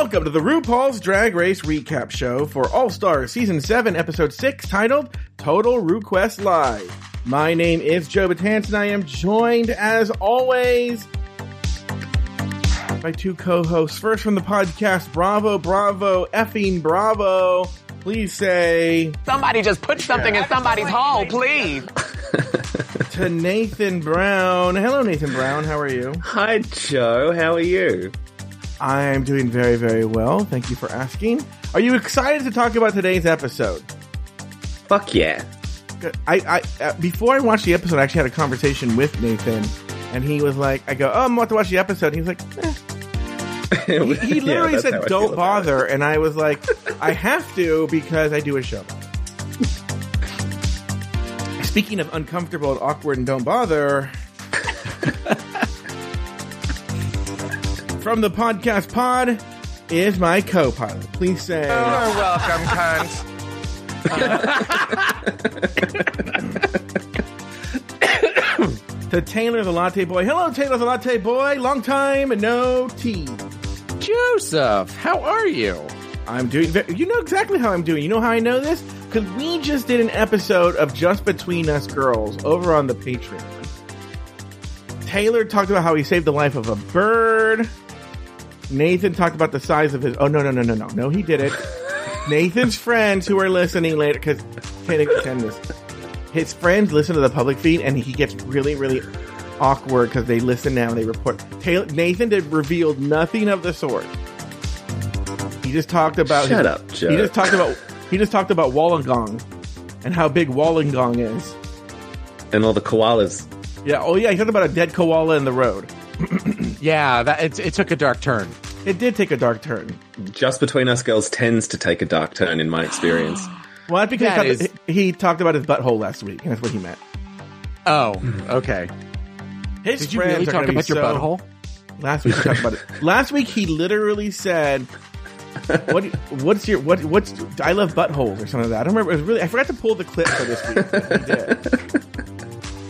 Welcome to the RuPaul's Drag Race recap show for All Stars Season 7, Episode 6, titled Total RuQuest Live. My name is Joe Betance, and I am joined, as always, by two co-hosts. First from the podcast, Bravo, Bravo, effing Bravo. Please say Somebody just put something in somebody's hole, please. to Nathan Brown. Hello, Nathan Brown. How are you? Hi, Joe. How are you? I'm doing very, very well. Thank you for asking. Are you excited to talk about today's episode? Fuck yeah. Good. I, I uh, before I watched the episode, I actually had a conversation with Nathan, and he was like, "I go, oh, I'm about to watch the episode." And he's like, eh. he, he literally how said, "Don't bother," and I was like, "I have to because I do a show." Speaking of uncomfortable and awkward and don't bother, from the podcast pod is my co-pilot. Please say. You're welcome, cunt. to Taylor the Latte Boy. Hello, Taylor the Latte Boy. Long time and no tea. Joseph, how are you? I'm doing. ve- You know exactly how I'm doing. You know how I know this because we just did an episode of Just Between Us Girls over on the Patreon. Taylor talked about how he saved the life of a bird. Nathan talked about the size of his. Oh no no no no no no he did it. Nathan's friends who are listening later because Taylor send this. His friends listen to the public feed and he gets really really awkward because they listen now and they report. Taylor Nathan did revealed nothing of the sort. He just talked about Shut his- up, Joe. He just talked about he just talked about Wollongong and how big Wollongong is. And all the koalas. Yeah, oh yeah, he talked about a dead koala in the road. Yeah, that it, it took a dark turn. It did take a dark turn. Just Between Us Girls tends to take a dark turn in my experience. Well, that's because That he, is- talked, he he talked about his butthole last week, and that's what he meant. Oh, mm-hmm. okay. His Did you friends really are talk gonna be about your butthole? Last week he talked about it. Last week he literally said, "What? What's your what? What's I love buttholes or something like that." I don't remember. It was really. I forgot to pull the clip for this week.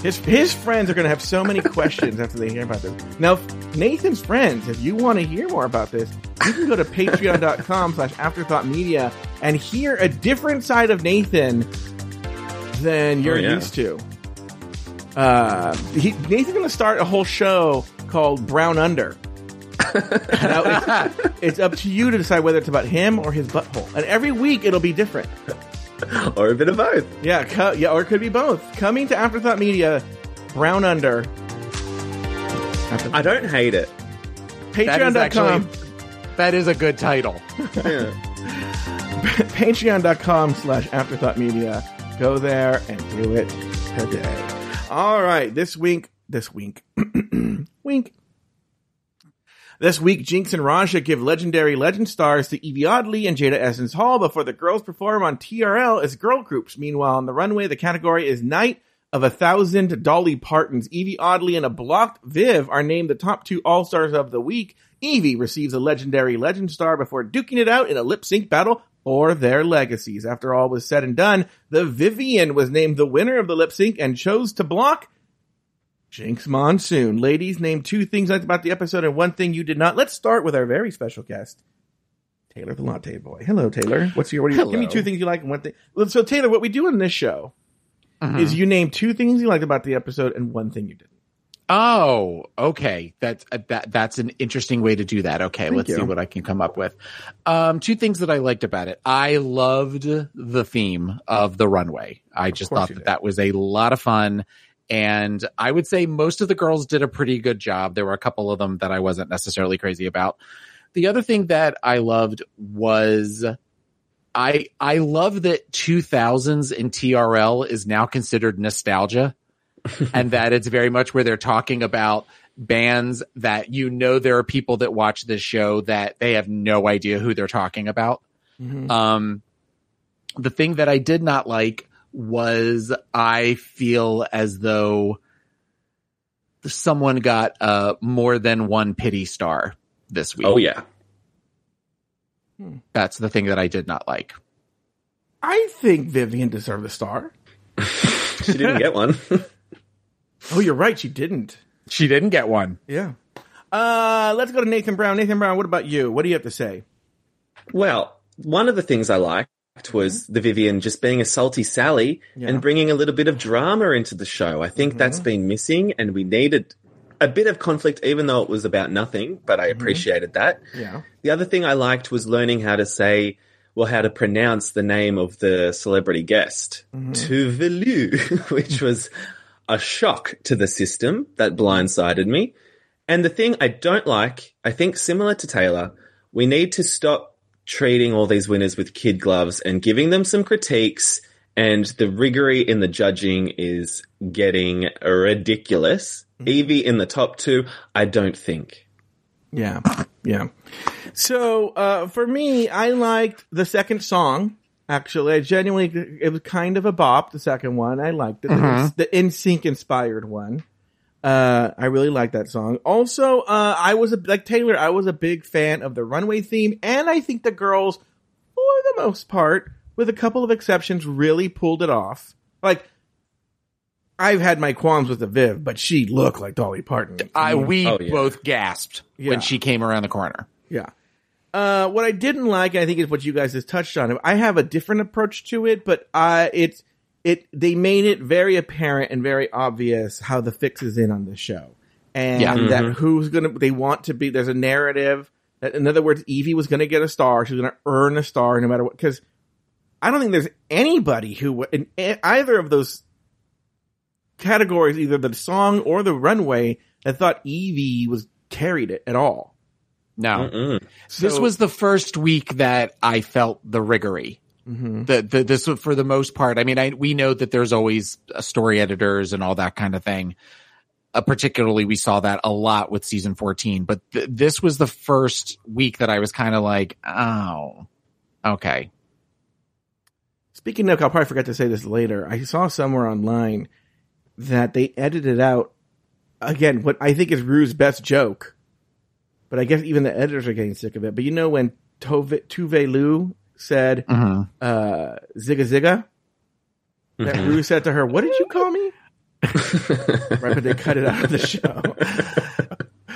His his friends are going to have so many questions after they hear about this. Now, Nathan's friends, if you want to hear more about this, you can go to patreon.com slash afterthought media and hear a different side of Nathan than you're Oh, yeah. used to. Uh, he, Nathan's going to start a whole show called Brown Under. now, it's, it's up to you to decide whether it's about him or his butthole. And every week it'll be different. or a bit of both. Yeah, co- yeah, or it could be both. Coming to Afterthought Media, Brown Under. I don't hate it. That is Patreon.com. actually that is a good title. Yeah. Patreon.com slash Afterthought Media. Go there and do it today. All right, this week, this week, wink. This week, Jinkx and Raja give legendary legend stars to Yvie Oddly and Jaida Essence Hall before the girls perform on TRL as girl groups. Meanwhile, on the runway, the category is Night of a Thousand Dolly Partons. Yvie Oddly and a blocked Viv are named the top two All-Stars of the week. Yvie receives a legendary legend star before duking it out in a lip sync battle for their legacies. After all was said and done, the Vivienne was named the winner of the lip sync and chose to block Jinkx Monsoon. Ladies, name two things about the episode and one thing you did not. Let's start with our very special guest, Taylor the Latte Boy. Hello, Taylor. What's your, what do you, give me two things you like and one thing. So, Taylor, what we do in this show is you name two things you liked about the episode and one thing you didn't. Oh, okay. That's uh, that that's an interesting way to do that. Okay, Thank let's you. see what I can come up with. Um, two things that I liked about it. I loved the theme of the runway. I just thought that did. that was a lot of fun. And I would say most of the girls did a pretty good job. There were a couple of them that I wasn't necessarily crazy about. The other thing that I loved was I I love that 2000s in TRL is now considered nostalgia and that it's very much where they're talking about bands that you know there are people that watch this show that they have no idea who they're talking about. Um, the thing that I did not like was I feel as though someone got uh more than one pity star this week. Oh yeah. That's the thing that I did not like. I think Vivienne deserved a star. She didn't get one. Oh, you're right. She didn't. She didn't get one. Yeah. Uh, let's go to Nathan Brown. Nathan Brown, what about you? What do you have to say? Well, one of the things I liked was mm-hmm. the Vivienne just being a salty Sally Yeah. and bringing a little bit of drama into the show. I think mm-hmm. that's been missing, and we needed a bit of conflict, even though it was about nothing. But I mm-hmm. appreciated that. Yeah. The other thing I liked was learning how to say, well, how to pronounce the name of the celebrity guest, Tove Lo, which was a shock to the system that blindsided me. And the thing I don't like, I think similar to Taylor, we need to stop treating all these winners with kid gloves and giving them some critiques. And the rigory in the judging is getting ridiculous. Yvie in the top two, I don't think. Yeah. Yeah. So, uh, for me, I liked the second song. Actually, I genuinely, it was kind of a bop, the second one. I liked it. Mhm. The NSYNC inspired one. Uh, I really like that song. Also, uh, I was a, like Taylor, I was a big fan of the runway theme, and I think the girls, for the most part, with a couple of exceptions, really pulled it off. Like, I've had my qualms with the Viv, but she looked like Dolly Parton. I we Oh, yeah. both gasped Yeah. when she came around the corner. Yeah. Uh, what I didn't like, I think, is what you guys just touched on. I have a different approach to it, but uh, it's it. They made it very apparent and very obvious how the fix is in on this show, and Yeah. that mm-hmm. who's gonna. They want to be. There's a narrative that, in other words, Yvie was gonna get a star. She's gonna earn a star no matter what. Because I don't think there's anybody who in either of those categories, either the song or the runway, that thought Yvie was carried it at all. No, Mm-mm. this So- was the first week that I felt the rigory. Mhm. The, the this for the most part. I mean, I we know that there's always uh, story editors and all that kind of thing. Uh, particularly, we saw that a lot with season 14. But th- this was the first week that I was kind of like, oh, okay. Speaking of, I'll probably forget to say this later. I saw somewhere online that they edited out again what I think is Ru's best joke, but I guess even the editors are getting sick of it. But you know when Tove, Tuve Lu said Mm-hmm. uh, "zigga zigga," that Ru said to her, "What did you call me?" right, but they cut it out of the show.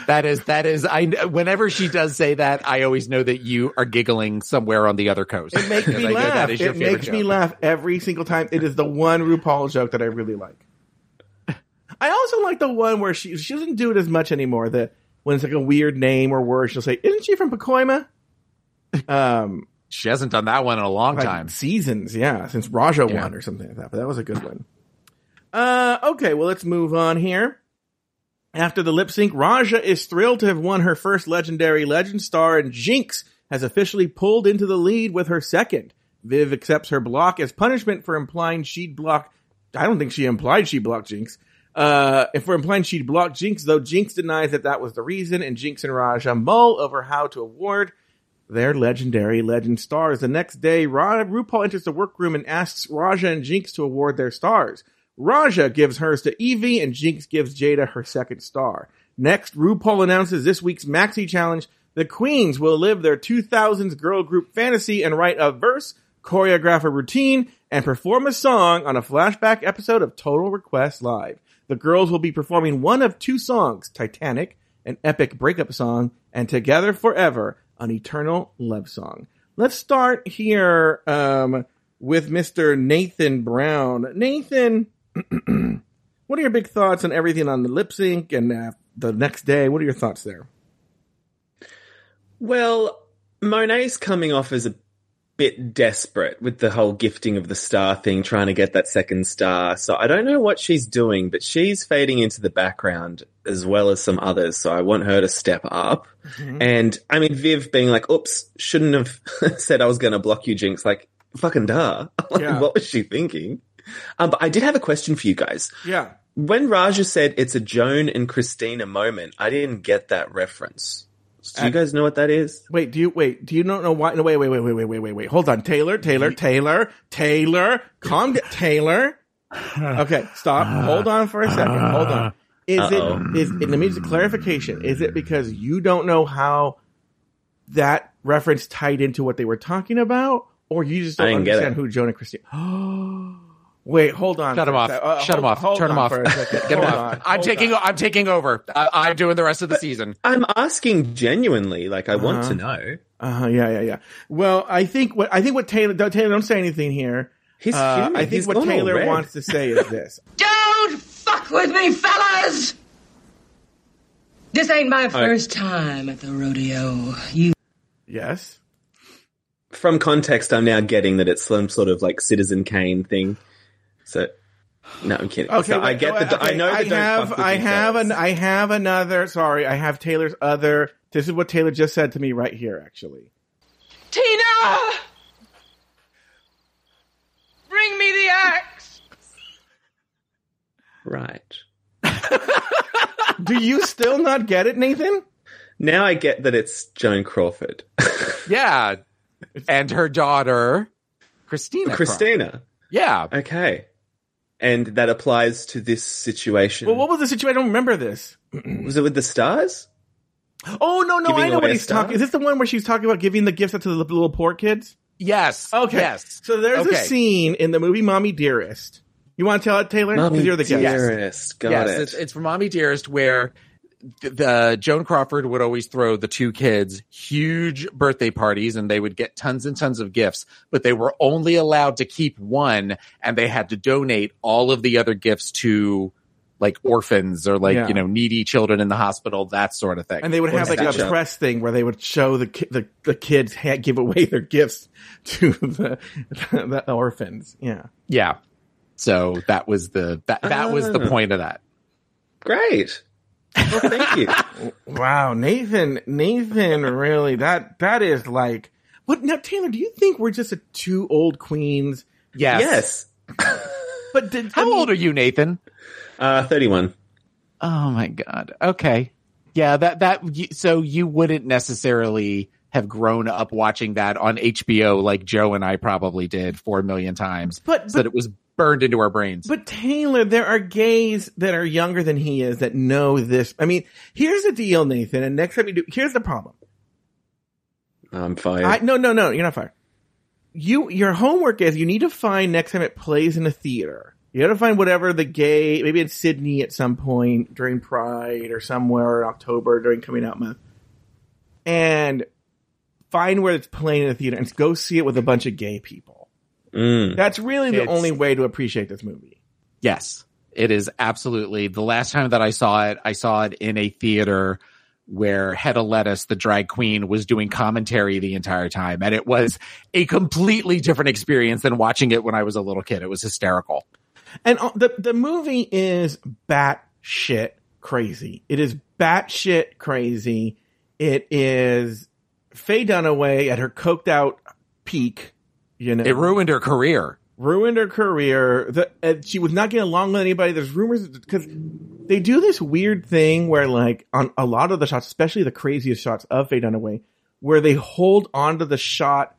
That is that is I. Whenever she does say that, I always know that you are giggling somewhere on the other coast. It makes me I laugh. that is your It favorite makes me laugh every single time. It is the one RuPaul joke that I really like. I also like the one where she she doesn't do it as much anymore. That when it's like a weird name or word, she'll say, "Isn't she from Pacoima?" Um, She hasn't done that one in a long like time. seasons, yeah, since Raja Yeah. won or something like that. But that was a good one. Uh, okay, well let's move on here. After the lip sync, Raja is thrilled to have won her first legendary legend star, and Jinkx has officially pulled into the lead with her second. Viv accepts her block as punishment for implying she'd block. I don't think she implied she blocked Jinkx. Uh, if we're implying she'd blocked Jinkx, though Jinkx denies that that was the reason, and Jinkx and Raja mull over how to award their legendary legend stars. The next day, Ra- RuPaul enters the workroom and asks Raja and Jinkx to award their stars. Raja gives hers to Yvie and Jinkx gives Jaida her second star. Next, RuPaul announces this week's Maxi Challenge. The queens will live their 2000s girl group fantasy and write a verse, choreograph a routine, and perform a song on a flashback episode of Total Request Live. The girls will be performing one of two songs, Titanic, an epic breakup song, and Together Forever, an eternal love song. Let's start here um, with Mr. Nathan Brown. Nathan, what are your big thoughts on everything on the lip sync and uh, the next day? What are your thoughts there? Well, Monet's coming off as a bit desperate with the whole gifting of the star thing, trying to get that second star. So I don't know what she's doing, but she's fading into the background as well as some others. So I want her to step up. And I mean, Viv being like, oops, shouldn't have said I was going to block you, Jinkx. Like, fucking duh. like, Yeah. what was she thinking? Um, but I did have a question for you guys. Yeah. When Raja said it's a Joan and Christina moment, I didn't get that reference. Do you Uh, guys know what that is? Wait, do you wait? Do you not know why? No, wait, wait, wait, wait, wait, wait, wait, wait. Hold on, Taylor, Taylor, Taylor, Taylor. Calm down, Taylor. Okay, stop. Hold on for a second. Hold on. Is Uh-oh. it is? Let me just a clarification. Is it because you don't know how that reference tied into what they were talking about, or you just don't didn't get understand who Jonah Christine? Wait, hold on. Shut for him off. Uh, Shut him off. hold Turn him off. for a. Get him off. I'm Hold taking. on. I'm taking over. I, I'm doing the rest of the season. I'm asking genuinely, like I want Uh-huh. to know. Uh huh. Yeah, yeah, yeah. Well, I think what I think what Taylor don't- Taylor don't say anything here. He's Uh, fuming. I think He's what Taylor red. wants to say is this. Don't fuck with me, fellas! This ain't my first time at the rodeo. You Yes. From context, I'm now getting that it's some sort of like Citizen Kane thing. So, no, I'm kidding. Okay, So I get the. okay, I know the I don't have, fuck with I have fellas. an, I have another. Sorry, I have Taylor's other. This is what Taylor just said to me right here. Actually, Tina! Bring me the axe! right. do you still not get it, Nathan? Now I get that it's Joan Crawford. Yeah. And her daughter, Christina. Crawford. Christina. Yeah. Okay. And that applies to this situation. Well, what was the situation? I don't remember this. was it with the stars? Oh no, no, Giving I know what he's star? talking. Is this the one where she's talking about giving the gifts out to the little poor kids? Yes. Okay. Yes. So there's a scene in the movie Mommy Dearest. You want to tell it, Taylor? Because you're the guest. Dearest. Got yes, it. It's, it's from Mommy Dearest where the, the Joan Crawford would always throw the two kids huge birthday parties and they would get tons and tons of gifts, but they were only allowed to keep one and they had to donate all of the other gifts to like orphans or like, Yeah. you know, needy children in the hospital, that sort of thing. And they would have like a Stitch Up. press thing where they would show the ki- the, the kids ha- give away their gifts to the the orphans. Yeah. yeah. So that was the, that, that was the Ah. point of that. Great. Well, thank you. Wow, Nathan, Nathan, really that that is like what now, Taylor? Do you think we're just a two old queens? Yes. yes. But did, How old are you, Nathan? Uh, 31. Oh my god. Okay. Yeah, that that so you wouldn't necessarily have grown up watching that on HBO like Joe and I probably did 4 million times. But- so but- that it was burned into our brains. But Taylor, there are gays that are younger than he is that know this. I mean, here's the deal, Nathan. And next time you do, here's the problem. I'm fired. I no no no, you're not fired. You your homework is you need to find next time it plays in a theater. You got to find whatever the gay, maybe in Sydney at some point during Pride or somewhere in October during coming out month, and find where it's playing in a theater and go see it with a bunch of gay people. Mm. That's really the It's- only way to appreciate this movie. yes, it is absolutely. The last time that I saw it, I saw it in a theater where Hedda Lettuce, the drag queen, was doing commentary the entire time. And it was a completely different experience than watching it when I was a little kid. It was hysterical. And uh, the the movie is batshit crazy. It is batshit crazy. It is Faye Dunaway at her coked out peak. You know, It ruined her career. ruined her career. The, and she was not getting along with anybody. There's rumors because they do this weird thing where, like, on a lot of the shots, especially the craziest shots of Faye Dunaway, where they hold onto the shot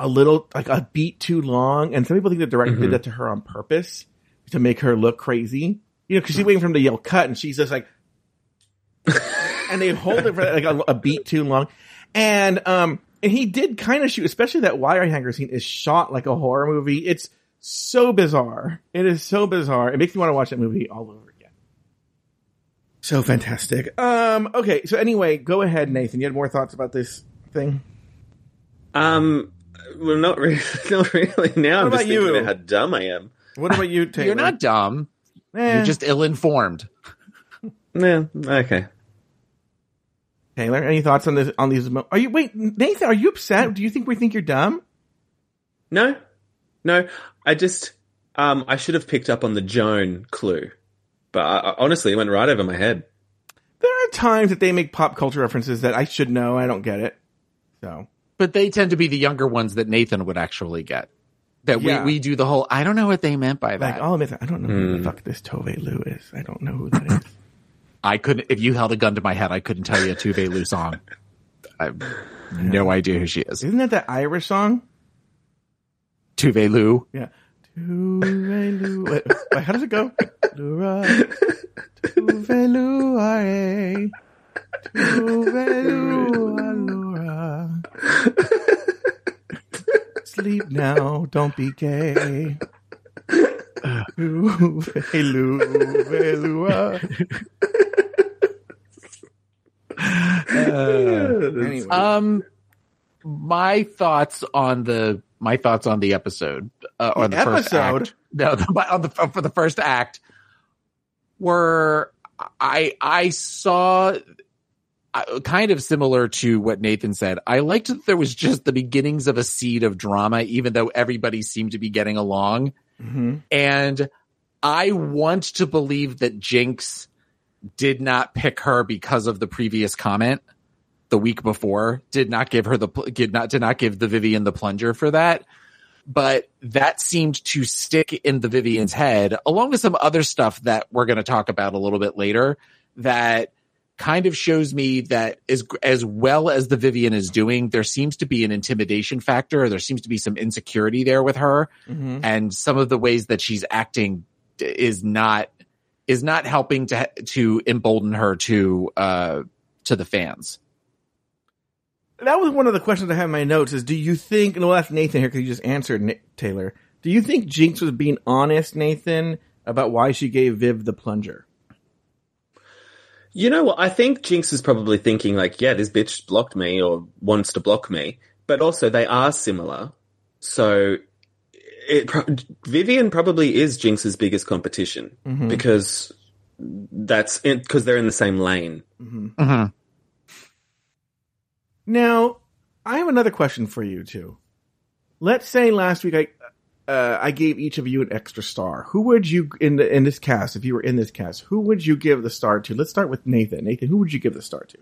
a little, like a beat too long. And some people think the director did that to her on purpose to make her look crazy. You know, because she's waiting for him to yell cut, and she's just like, and they hold it for like a, a beat too long. And um, and he did kind of shoot, especially that wire hanger scene is shot like a horror movie. It's so bizarre. It is so bizarre. It makes me want to watch that movie all over again. So fantastic. Um, okay. So anyway, go ahead, Nathan. You had more thoughts about this thing? Um, well, not really. Not really. Now I'm about just thinking you? about how dumb I am. What about you, Taylor? You're not dumb. Eh, You're just ill informed. Yeah. Okay. Taylor. Any thoughts on this? On these? Are you wait, Nathan? Are you upset? Do you think we think you're dumb? No, no. I just, um, I should have picked up on the Joan clue, but I, I, honestly, it went right over my head. There are times that they make pop culture references that I should know. I don't get it. So But they tend to be the younger ones that Nathan would actually get. That Yeah. we, we do the whole, I don't know what they meant by that. I'll admit that I don't know who the fuck this Tove Lo is. I don't know who that is. I couldn't, if you held a gun to my head, I couldn't tell you a Tove Lo song. I have no idea who she is. Isn't that the Irish song? Tuve Lu. Yeah. Tuve Lu. Wait, wait, how does it go? Lura. Tuve Lu are. Tuve Lu Alura. Sleep now, don't be gay. Tuve Lu Velua. Anyway. Um, my thoughts on the my thoughts on the episode uh, on the, The first episode? act. No, the, on the for the first act were I I saw uh, kind of similar to what Nathan said. I liked that there was just the beginnings of a seed of drama, even though everybody seemed to be getting along. hmm And I want to believe that Jinkx did not pick her because of the previous comment the week before. Did not give her the did not did not give the Vivienne the plunger for that. But that seemed to stick in the Vivienne's head, along with some other stuff that we're going to talk about a little bit later. That kind of shows me that as as well as the Vivienne is doing, there seems to be an intimidation factor. There seems to be some insecurity there with her hmm and some of the ways that she's acting is not is not helping to to embolden her to uh to the fans. That was one of the questions I have in my notes. Is do you think? And we'll ask Nathan here because you just answered Na- Taylor. Do you think Jinkx was being honest, Nathan, about why she gave Viv the plunger? You know what? I think Jinkx is probably thinking like, yeah, this bitch blocked me or wants to block me, but also they are similar. So it Vivienne probably is Jinkx's biggest competition Mhm. because that's because they're in the same lane. Mhm. Now, I have another question for you too. Let's say last week I uh, I gave each of you an extra star. Who would you in the in this cast, if you were in this cast, who would you give the star to? Let's start with Nathan. Nathan, who would you give the star to?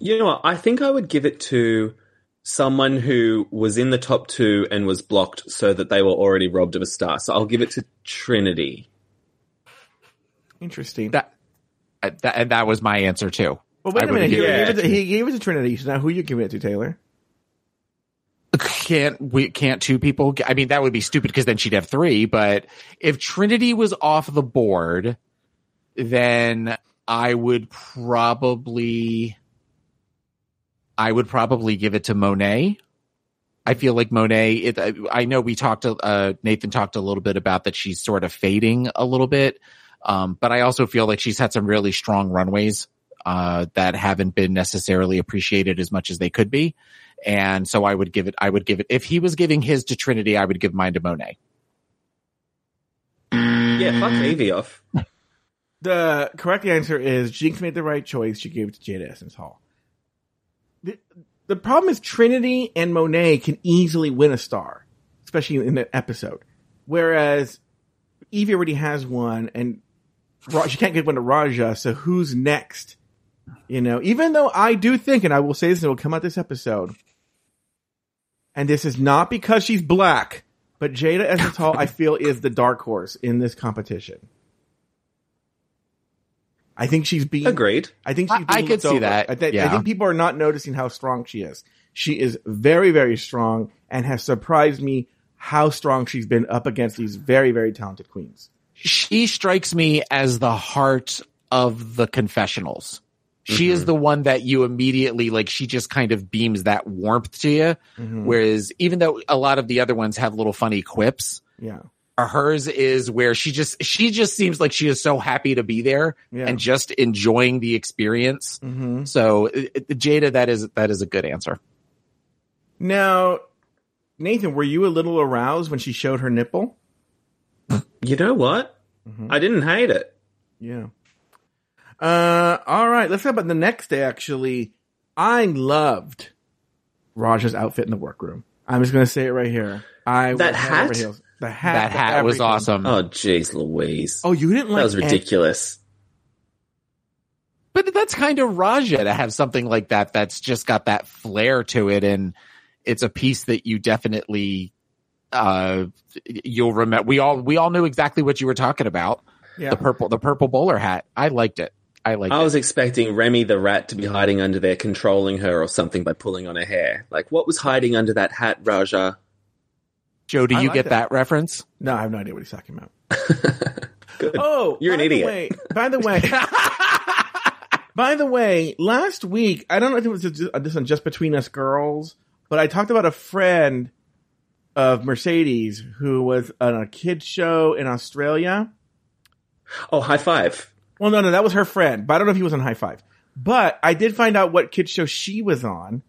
You know what? I think I would give it to someone who was in the top two and was blocked so that they were already robbed of a star. So I'll give it to Trinity. Interesting. That, uh, that and that was my answer too. well, wait I a minute. would've He, given- gave it to, he gave it to Trinity. So now who are you giving it to, Taylor? Can't we can't two people? I mean, that would be stupid because then she'd have three. But if Trinity was off the board, then I would probably, I would probably give it to Monet. I feel like Monet. It, I- I know we talked. Uh, Nathan talked a little bit about that she's sort of fading a little bit, um, but I also feel like she's had some really strong runways uh, that haven't been necessarily appreciated as much as they could be. And so I would give it, I would give it, if he was giving his to Trinity, I would give mine to Monet. Yeah, fuck Yvie off. The correct answer is Jinkx made the right choice. She gave it to Jaida Essence Hall. The, the problem is Trinity and Monet can easily win a star, especially in the episode. Whereas Yvie already has one and she can't get one to Raja. So who's next? You know, even though I do think, and I will say this and it will come out this episode, and this is not because she's black, but Jaida Essence I feel, is the dark horse in this competition. I think she's being Agreed. I think I- she's I being could see over. that, I, thi- I think people are not noticing how strong she is. She is very, very strong and has surprised me how strong she's been up against these very, very talented queens. She strikes me as the heart of the confessionals. She is the one that you immediately like. She just kind of beams that warmth to you. Mhm. Whereas even though a lot of the other ones have little funny quips, Yeah. Uh, hers is where she just she just seems like she is so happy to be there Yeah. and just enjoying the experience. hmm So it, it- Jaida, that is that is a good answer. Now, Nathan, were you a little aroused when she showed her nipple? You know what? Mhm. I didn't hate it. Yeah. Uh, all right. Let's talk about the next day. Actually, I loved Raja's outfit in the workroom. I'm just going to say it right here. I That was head over hat? Heels. The hat. that hat was awesome. Oh, jeez, Louise. Oh, you didn't like that was any- ridiculous. But that's kind of Raja to have something like that that's just got that flair to it and it's a piece that you definitely uh you'll remember we all we all knew exactly what you were talking about. Yeah. The purple the purple bowler hat. I liked it. I liked I it. was expecting Remy the rat to be hiding under there, controlling her or something by pulling on her hair. Like, what was hiding under that hat, Raja? Joe, do I you like get that. that reference? No, I have no idea what he's talking about. Good. Oh, You're an idiot. way- by the way, by the way, last week I don't know if it was just, uh, this on just between us girls, but I talked about a friend of Mercedes who was on a kids show in Australia. Oh, high five. Well, no, no, that was her friend, but I don't know if he was on High Five. But I did find out what kids show she was on,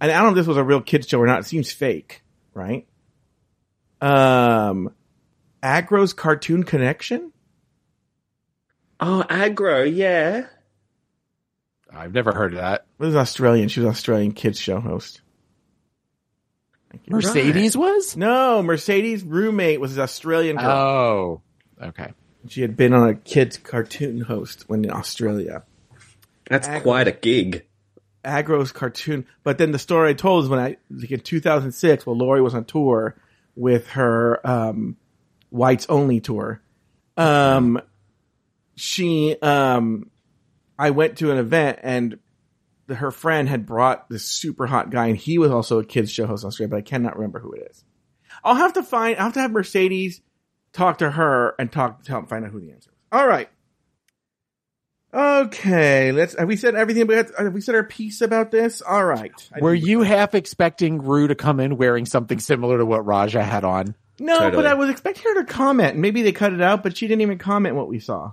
and I don't know if this was a real kids show or not. It seems fake, right? Um, Agro's Cartoon Connection. Oh, Agro, yeah. I've never heard of that. This is Australian. She was Australian kids show host. Thank you. Mercedes was? No, Mercedes' roommate was an Australian girl. Oh, okay. she had been on a kids cartoon host when in Australia. That's Agro. quite a gig. Agro's cartoon. But then the story I told is when I, like in 2006, while Lori was on tour with her, um, whites only tour, um, she, um, I went to an event and her friend had brought this super hot guy and he was also a kids show host on Australia, but I cannot remember who it is. I'll have to find, I'll have to have Mercedes talk to her and talk, tell, find out who the answer is. All right. Okay, let's. Have we said everything? We have we said our piece about this? All right. I Were think- you half expecting Ru to come in wearing something similar to what Raja had on? No, Totally. but I was expecting her to comment. Maybe they cut it out, but she didn't even comment what we saw.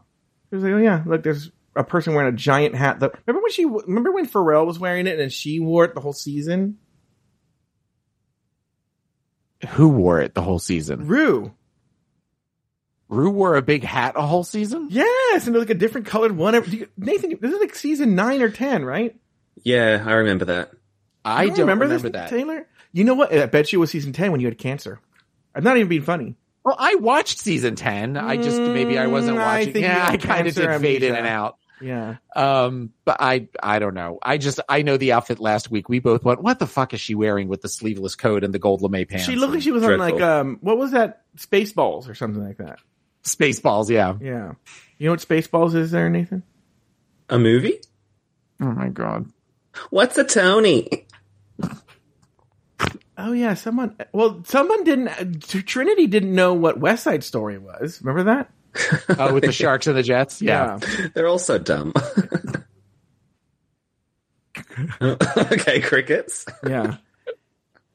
She was like, "Oh yeah, look, there's a person wearing a giant hat." That remember when she remember when Pharrell was wearing it and she wore it the whole season. Who wore it the whole season? Ru, Ru wore a big hat a whole season? yes, and it was like a different colored one. every- do you- Nathan, this is like season nine or ten, right? Yeah, I remember that. I You don't remember, this, that. Taylor. You know what? I bet you it was season ten when you had cancer. I'm not even being funny. Well, I watched season 10. I just, maybe I wasn't Mm, I watching. think yeah, I kind of cancer did fade in and out. Yeah. Um, but I, I don't know. I just, I know the outfit last week. We both went, what the fuck is she wearing with the sleeveless coat and the gold lame pants? She looked like she was on like um what was that Spaceballs or something like that. Spaceballs, yeah. Yeah. You know what Spaceballs is there, Nathan? A movie? Oh my god. What's a Tony? Oh yeah, someone. Well, someone didn't. Trinity didn't know what West Side Story was. Remember that? Oh, with the sharks and the jets? Yeah. They're all so dumb. okay, crickets. yeah.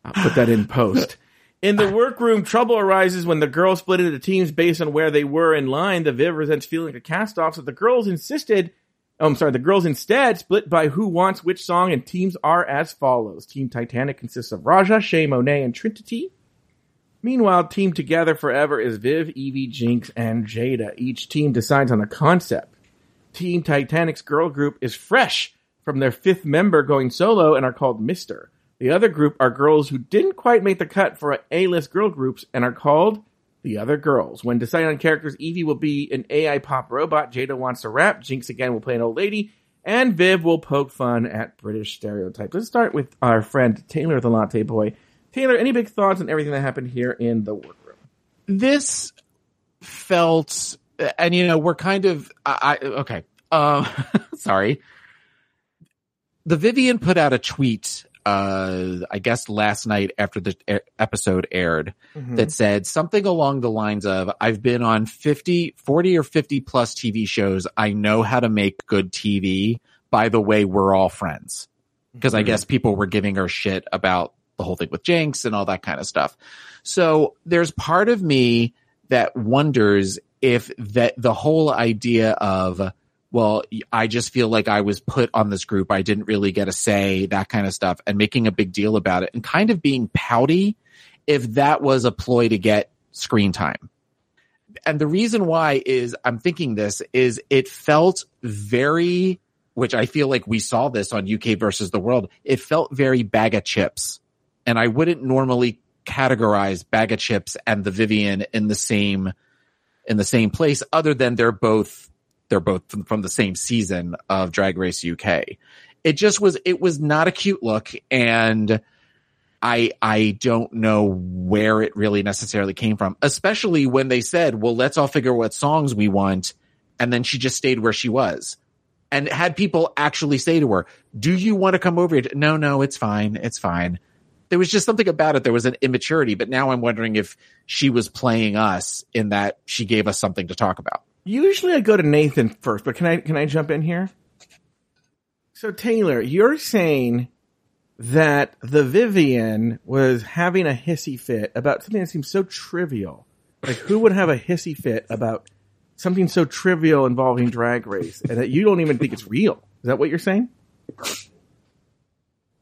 I'll put that in post. In the workroom, trouble arises when the girls split into teams based on where they were in line. The Viv resents feeling a cast off, so the girls insisted. Oh, I'm sorry. The girls instead split by who wants which song, and teams are as follows: Team Titanic consists of Raja, Shea, Monet, and Trinity. Meanwhile, Team Together Forever is Viv, Yvie, Jinkx, and Jaida. Each team decides on a concept. Team Titanic's girl group is fresh from their fifth member going solo and are called Mister. The other group are girls who didn't quite make the cut for A-list girl groups and are called the other girls. When deciding on characters, Yvie will be an AI pop robot, Jaida wants to rap, Jinkx again will play an old lady, and Viv will poke fun at British stereotypes. Let's start with our friend Taylor the Latte Boy. Taylor, any big thoughts on everything that happened here in the workroom? This felt, and you know, we're kind of, I, I okay. Um, sorry. The Vivienne put out a tweet, uh, I guess last night after the episode aired that said something along the lines of, I've been on 50, 40 or 50 plus TV shows. I know how to make good TV. By the way, we're all friends. Because I guess people were giving her shit about the whole thing with Jinkx and all that kind of stuff. So there's part of me that wonders if that the whole idea of, well, I just feel like I was put on this group. I didn't really get a say, that kind of stuff and making a big deal about it and kind of being pouty if that was a ploy to get screen time. And the reason why is I'm thinking this is it felt very, which I feel like we saw this on UK versus the world. It felt very bag of chips. And I wouldn't normally categorize bag of chips and the Vivienne in the same, in the same place other than they're both, they're both from, the same season of Drag Race UK. It just was, it was not a cute look and I I don't know where it really necessarily came from, especially when they said, "Well, let's all figure what songs we want," and then she just stayed where she was, and had people actually say to her, "Do you want to come over?" here?" No, no, it's fine, it's fine. There was just something about it. There was an immaturity, but now I'm wondering if she was playing us in that she gave us something to talk about. Usually I go to Nathan first, but can I can I jump in here? So Taylor, you're saying that the Vivienne was having a hissy fit about something that seems so trivial. Like who would have a hissy fit about something so trivial involving drag race and that you don't even think it's real? Is that what you're saying?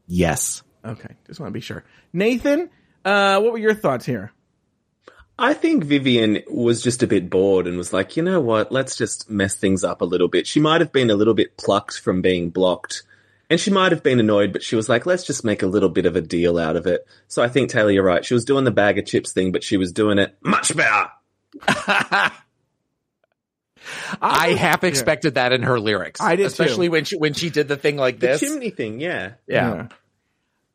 Yes. Okay, just want to be sure. Nathan, uh, what were your thoughts here? I think Vivienne was just a bit bored and was like, you know what, let's just mess things up a little bit. She might have been a little bit plucked from being blocked. And she might have been annoyed, but she was like, let's just make a little bit of a deal out of it. So I think, Taylor, you're right. She was doing the bag of chips thing, but she was doing it much better. I half expected that in her lyrics. I did too. especially when she when she did the thing like The this. chimney thing, yeah. yeah.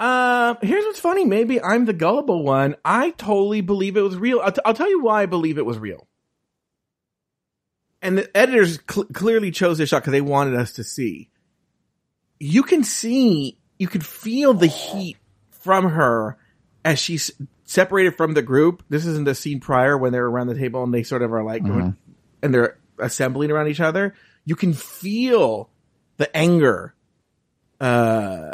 Uh, here's what's funny. Maybe I'm the gullible one. I totally believe it was real. I'll, t- I'll tell you why I believe it was real. And the editors cl- clearly chose this shot because they wanted us to see. You can see, you can feel the heat from her as she's separated from the group. This isn't the scene prior when they're around the table and they sort of are like, going, and they're assembling around each other. You can feel the anger, uh,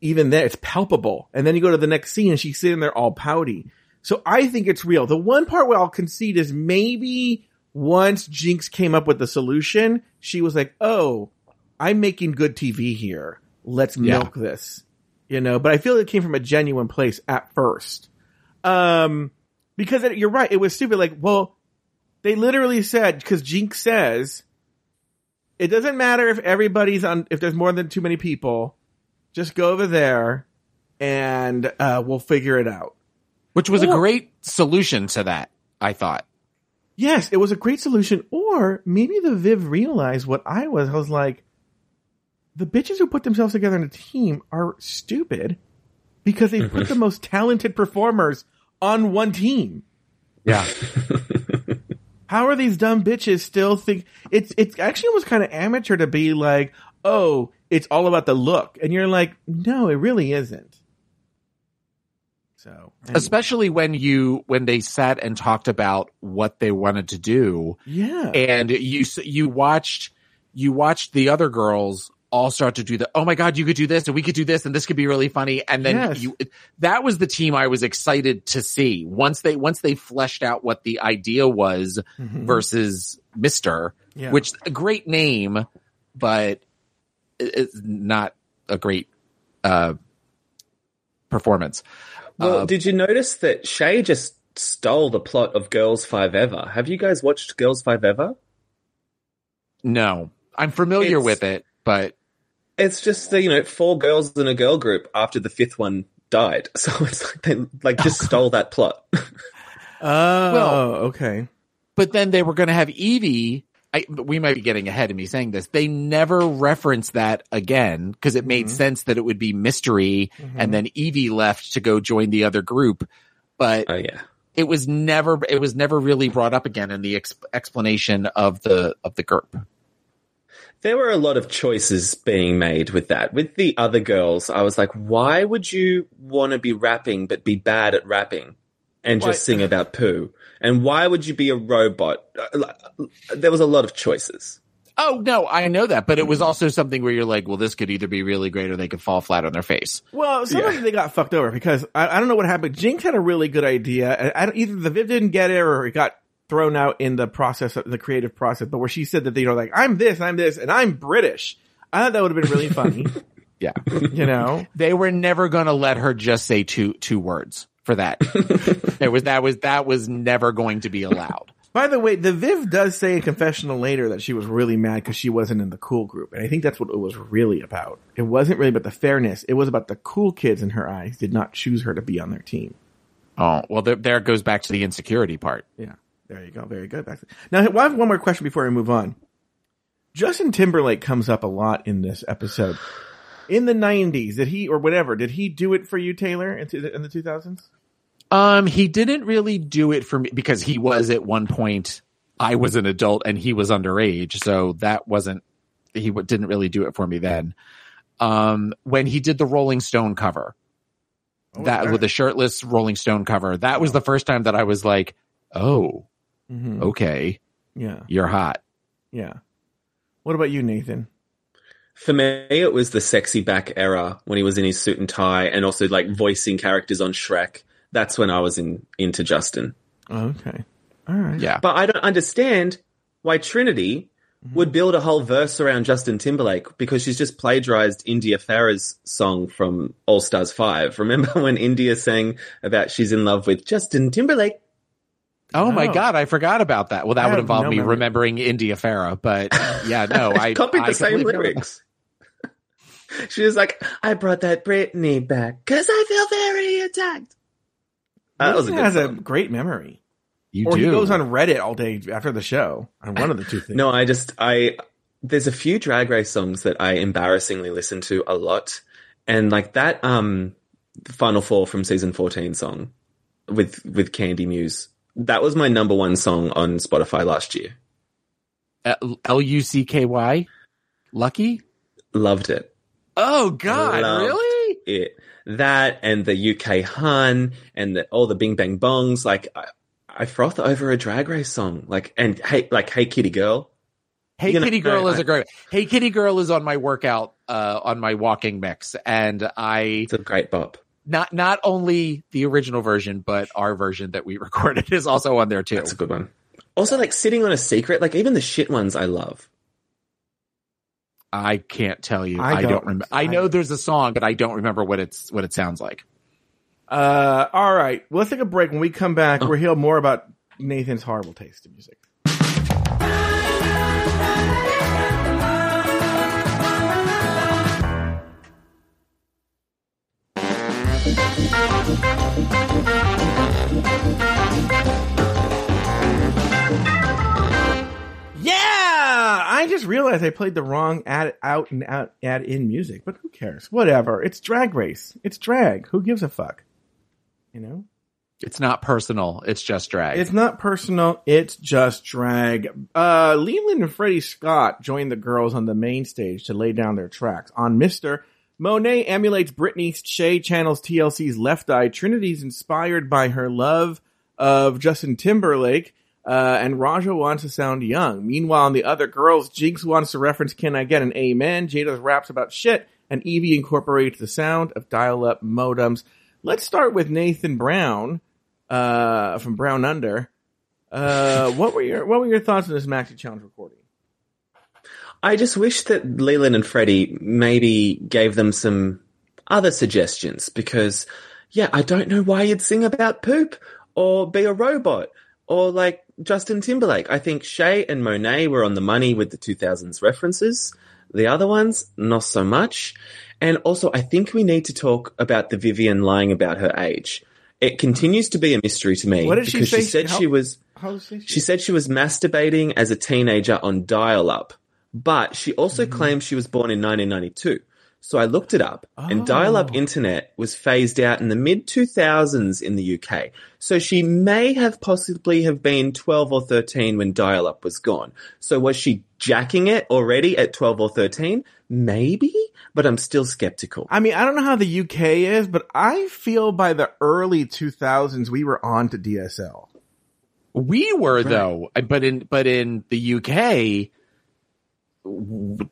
even there, it's palpable. And then you go to the next scene and she's sitting there all pouty. So I think it's real. The one part where I'll concede is maybe once Jinkx came up with the solution, she was like, Oh, I'm making good TV here. Let's Yeah. milk this. You know, but I feel it came from a genuine place at first. Um, because it, you're right. It was stupid. Like, well, they literally said, cause Jinkx says, it doesn't matter if everybody's on, if there's more than too many people, just go over there and, uh, we'll figure it out. Which was a great solution to that, I thought. Yes, it was a great solution. Or maybe the Viv realized what I was. I was like, the bitches who put themselves together in a team are stupid because they put the most talented performers on one team. Yeah. How are these dumb bitches still think it's it's actually almost kind of amateur to be like, oh, it's all about the look, and you're like, no, it really isn't. So, anyway. Especially when you when they sat and talked about what they wanted to do yeah, and you you watched you watched the other girls all start to do the oh my god you could do this and we could do this and this could be really funny and then Yes. you that was the team I was excited to see once they once they fleshed out what the idea was Mhm. versus Mister Yeah. which a great name but it's not a great uh performance Well, Uh, did you notice that Shea just stole the plot of Girls5eva? Have you guys watched Girls5eva? no I'm familiar It's- with it but It's just the, you know four girls in a girl group after the fifth one died. So it's like they like just stole that plot. oh, Well- okay, but then they were going to have Yvie. I, we might be getting ahead of me saying this. They never referenced that again because it made Mhm. sense that it would be mystery and then Yvie left to go join the other group. But oh yeah. it was never, it was never really brought up again in the ex- explanation of the, of the group. There were a lot of choices being made with that. With the other girls, I was like, why would you want to be rapping but be bad at rapping and just sing about poo? And why would you be a robot? Uh, There was a lot of choices. Oh no, I know that, but it was also something where you're like, well, this could either be really great or they could fall flat on their face. Well, sometimes Yeah. they got fucked over because I, I don't know what happened. Jinkx had a really good idea. and I either the Viv didn't get it or it got thrown out in the process of the creative process. But where she said that they know, like I'm this, I'm this, and I'm British. I thought that would have been really funny. Yeah. you know, they were never going to let her just say two two words for that. it was that was that was never going to be allowed. By the way, the Viv does say in confessional later that she was really mad because she wasn't in the cool group. And I think that's what it was really about. It wasn't really about the fairness. It was about the cool kids in her eyes did not choose her to be on their team. Oh well, there, there goes back to the insecurity part. Yeah. There you go. Very good. Back now, I have one more question before we move on. Justin Timberlake comes up a lot in this episode. In the 90s, did he, or whatever, did he do it for you, Taylor, in the 2000s? Um, he didn't really do it for me because he was at one point. I was an adult and he was underage, so that wasn't. He didn't really do it for me then. Um, when he did the Rolling Stone cover, that okay. with the shirtless Rolling Stone cover, that was the first time that I was like, "Oh, Mhm. okay, Yeah. you're hot." Yeah. What about you, Nathan? For me, it was the sexy back era when he was in his suit and tie and also like voicing characters on Shrek. That's when I was in into Justin. Okay. All right. Yeah, But I don't understand why Trinity, mm-hmm. would build a whole verse around Justin Timberlake because she's just plagiarized India Ferrah's song from All Stars 5. Remember when India sang about she's in love with Justin Timberlake? Oh my god, I forgot about that. Well, that I would involve no me memory. remembering India Ferrah, but yeah, no, I copied I the same lyrics. she was like, I brought that Britney back because I feel very attacked. That was a good has a great memory. You or do. he goes on Reddit all day after the show. On one of the two things. No, I just I there's a few drag race songs that I embarrassingly listen to a lot. And like that um Final Four from season 14 song with with Kandy Muse. That was my number one song on Spotify last year. L U C K Y, Lucky. Loved it. Oh God, Loved really? It that and the UK Hun and the, all the Bing Bang Bongs like I, I froth over a drag race song like and hey like Hey Kitty Girl. Hey You know, Kitty Girl I- is a great. Hey Kitty Girl is on my workout, uh, on my walking mix, and I It's a great bop. not not only the original version, but our version that we recorded is also on there too. That's a good one. Also like sitting on a secret like even the shit ones I love. I can't tell you. I don't, don't- remember. I I- know there's a song, but I don't remember what it's what it sounds like. Uh, all right. Well, let's take a break. When we come back, Oh. we'll hear more about Nathan's horrible taste in music. Just realized I played the wrong ad out and out ad in music, but who cares? Whatever. It's drag race. It's drag. Who gives a fuck? You know? It's not personal. It's just drag. It's not personal. It's just drag. Uh, Leland and Freddie Scott joined the girls on the main stage to lay down their tracks. On Mister, Monet emulates Britney. Shea channels TLC's Left Eye. Trinity's inspired by her love of Justin Timberlake. Uh, and Raja wants to sound young. Meanwhile, on the other girls, Jinkx wants to reference Can I Get an Amen? Jaida raps about shit. And Yvie incorporates the sound of dial-up modems. Let's start with Nathan Brown uh, from Brown Under. Uh, what were your what were your thoughts on this Maxi Challenge recording? I just wish that Leland and Freddie maybe gave them some other suggestions because, yeah, I don't know why you'd sing about poop or be a robot or like Justin Timberlake. I think Shea and Monet were on the money with the 2000s references. The other ones, not so much. And also, I think we need to talk about the Vivienne lying about her age. It continues to be a mystery to me What did she say? she said How- she was this? she said she was masturbating as a teenager on dial up, but she also Mm-hmm. claimed she was born in 1992. So I looked it up, and Oh. dial up internet was phased out in the mid 2000s in the UK. So she may have possibly have been 12 or 13 when dial up was gone. So was she jacking it already at 12 or 13? Maybe, but I'm still skeptical. I mean, I don't know how the UK is, but I feel by the early 2000s we were on to DSL. We were though, but in but in the UK, w-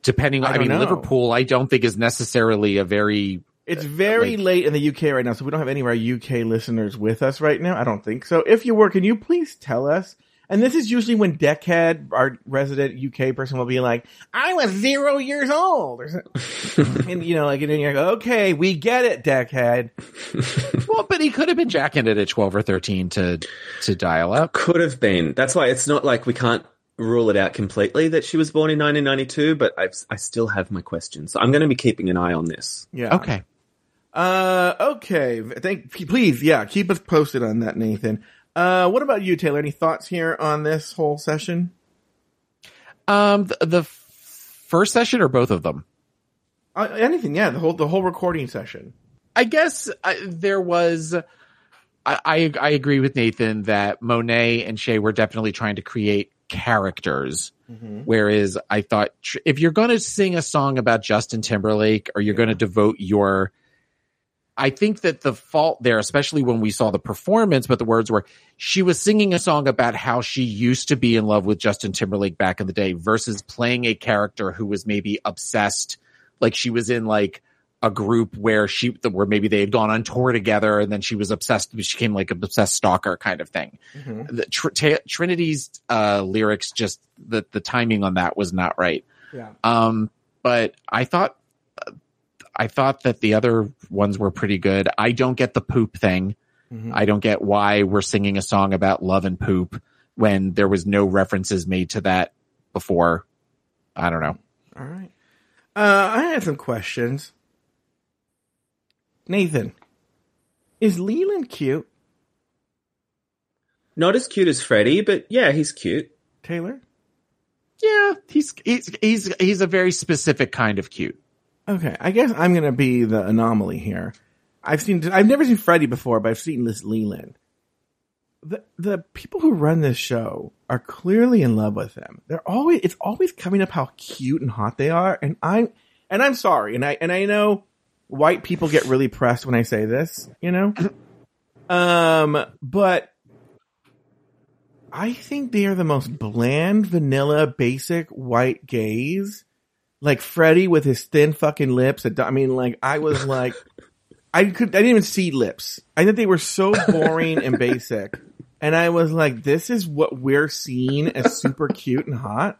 depending on I I, mean know. Liverpool, I don't think is necessarily a very It's very like- late in the UK right now, so we don't have any of our UK listeners with us right now. I don't think so. If you were, can you please tell us? And this is usually when Deckhead, our resident UK person, will be like, "I was zero years old," or something. and you know, like, and then you're like, "Okay, we get it, Deckhead." well, but he could have been jacking it at twelve or thirteen to to dial up. Could have been. That's why it's not like we can't rule it out completely that she was born in 1992, but I've, I still have my questions. So I'm going to be keeping an eye on this. Yeah. Okay. Uh, okay. Thank, please, yeah, keep us posted on that, Nathan. Uh, what about you, Taylor? Any thoughts here on this whole session? Um, the, the first session or both of them? Uh, anything? Yeah, the whole the whole recording session. I guess uh, there was. I, I I agree with Nathan that Monet and Shea were definitely trying to create characters, mm-hmm. whereas I thought tr- if you're going to sing a song about Justin Timberlake or you're going to devote your I think that the fault there, especially when we saw the performance, but the words were she was singing a song about how she used to be in love with Justin Timberlake back in the day versus playing a character who was maybe obsessed, like she was in like a group where she where maybe they had gone on tour together and then she was obsessed she became like an obsessed stalker kind of thing Mhm. the Tr- Ta- trinity's uh lyrics just the the timing on that was not right Yeah. um but i thought i thought that the other ones were pretty good i don't get the poop thing Mhm. i don't get why we're singing a song about love and poop when there was no references made to that before i don't know All right. Uh, I had some questions. Nathan, is Leland cute? Not as cute as Freddy, but yeah, he's cute. Taylor? yeah he's he's he's he's a very specific kind of cute Okay, I guess I'm gonna be the anomaly here. I've seen, I've never seen Freddy before, but I've seen this Leland. The the people who run this show are clearly in love with him. They're always, it's always coming up how cute and hot they are, and I'm, and I'm sorry, and I and I know white people get really pressed when I say this, you know, um, but I think they are the most bland, vanilla, basic white gays like Freddie with his thin fucking lips. I mean, like I was like, I could, I didn't even see lips. I thought they were so boring and basic, and I was like, this is what we're seeing as super cute and hot.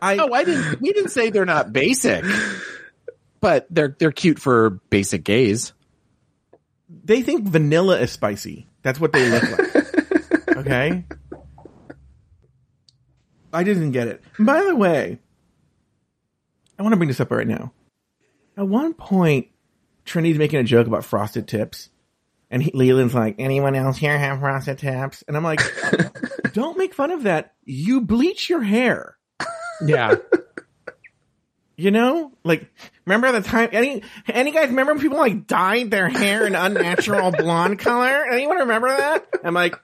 I Oh, I didn't. We didn't say they're not basic, but they're they're cute for basic gays. they think vanilla is spicy. That's what they look like. okay. I didn't get it. By the way, I want to bring this up right now. At one point, Trinity's making a joke about frosted tips, and he, Leland's like, "Anyone else here have frosted tips?" And I'm like, "Don't make fun of that. You bleach your hair." Yeah, You know, like remember the time? Any any guys remember when people like dyed their hair an unnatural blonde color? Anyone remember that? I'm like,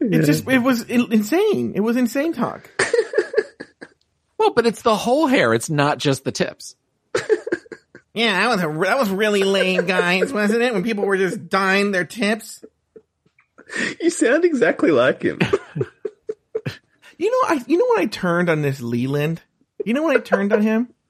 it just it was insane. It was insane talk. well, but it's the whole hair. It's not just the tips. Yeah, that was a that was really lame, guys, wasn't it? When people were just dyeing their tips. You sound exactly like him. You know, I you know when I turned on this Leland. You know when I turned on him?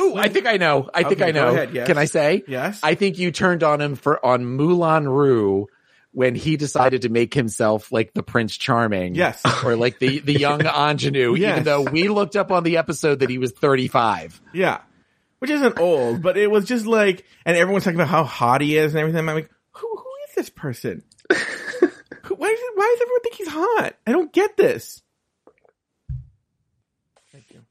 Oh, I think I know. I think Okay, I know. ahead, yes. Can I say? Yes. I think you turned on him for on Moulin Rouge when he decided to make himself like the Prince Charming. Yes. Or like the the young ingenue, Yes. even though we looked up on the episode that he was 35. Yeah. Which isn't old, but it was just like, and everyone's talking about how hot he is and everything. I'm like, who, who is this person? Why, is it, why does everyone think he's hot? I don't get this. Thank you.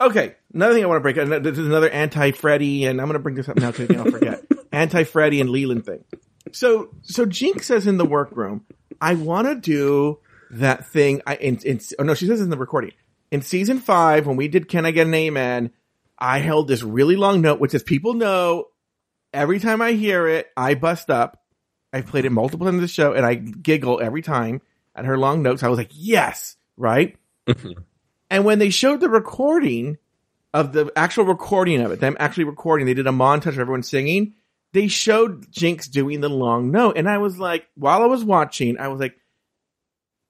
Okay. Another thing I want to break. This is another anti-Freddy, and I'm going to bring this up now because I'll forget. anti-Freddy and Leland thing. So, so Jinkx says in the workroom, I want to do that thing. I, in, in, oh no, she says in the recording. In season five, when we did Can I Get an Amen, I held this really long note, which as people know, every time I hear it, I bust up. I've played it multiple times in the show and I giggle every time at her long notes. I was like, yes, right? and when they showed the recording of the actual recording of it, them actually recording, they did a montage of everyone singing. They showed Jinkx doing the long note. And I was like, while I was watching, I was like,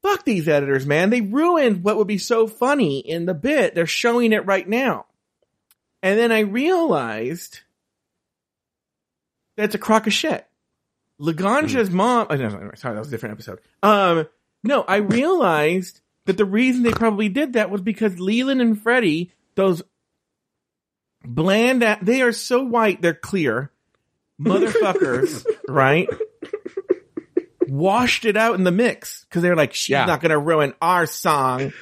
fuck these editors, man. They ruined what would be so funny in the bit. They're showing it right now. And then I realized that's a crock of shit. Laganja's mom, oh, no, sorry, that was a different episode. Um, no, I realized that the reason they probably did that was because Leland and Freddie, those bland, they are so white, they're clear. Motherfuckers, right? Washed it out in the mix because they're like, she's Yeah. not going to ruin our song,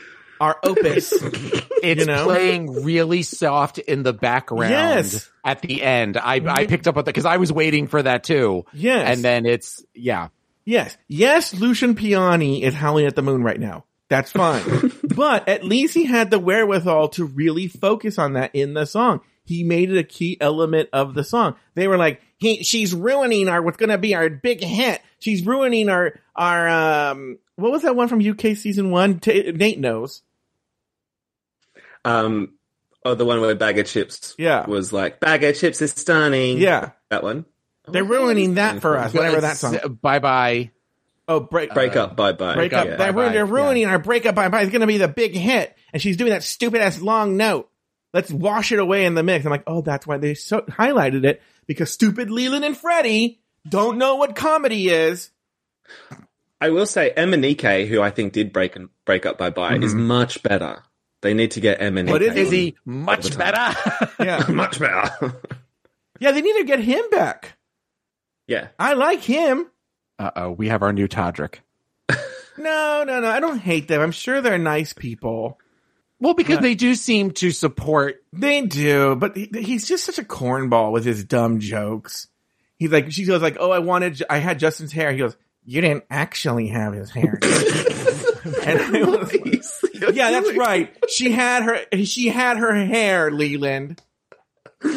our opus. It's You know? playing really soft in the background Yes. at the end. I I mm-hmm. picked up on that because I was waiting for that too. Yes. And then it's yeah. Yes. Yes, Lucian Piane is howling at the moon right now. That's fine. but at least he had the wherewithal to really focus on that in the song. He made it a key element of the song. They were like, he, she's ruining our, what's gonna be our big hit. She's ruining our, our, um, what was that one from UK season one? Ta Nate knows. Um, oh, the one where Bag of Chips Yeah. was like, Bag of Chips is stunning. Yeah. That one. They're ruining that for us, whatever that song. Bye bye. Oh, break Break up, bye bye. break up. Yeah. They're, ruin- Bye-bye, they're ruining our breakup. Bye bye. It's going to be the big hit, and she's doing that stupid ass long note. Let's wash it away in the mix. I'm like, oh, that's why they so highlighted it because stupid Leland and Freddie don't know what comedy is. I will say MNEK, who I think did break and break up bye bye, is much better. They need to get MNEK. What is Is he much better? Yeah, much better? yeah. They need to get him back. yeah. I like him. uh oh, we have our new Todrick. No, no, no. I don't hate them. I'm sure they're nice people. Well, because they do seem to support. They do, but he, he's just such a cornball with his dumb jokes. He's like, she goes like, "Oh, I wanted, I had Justin's hair." He goes, "You didn't actually have his hair." and I was, yeah, that's right. She had her, she had her hair, Leland.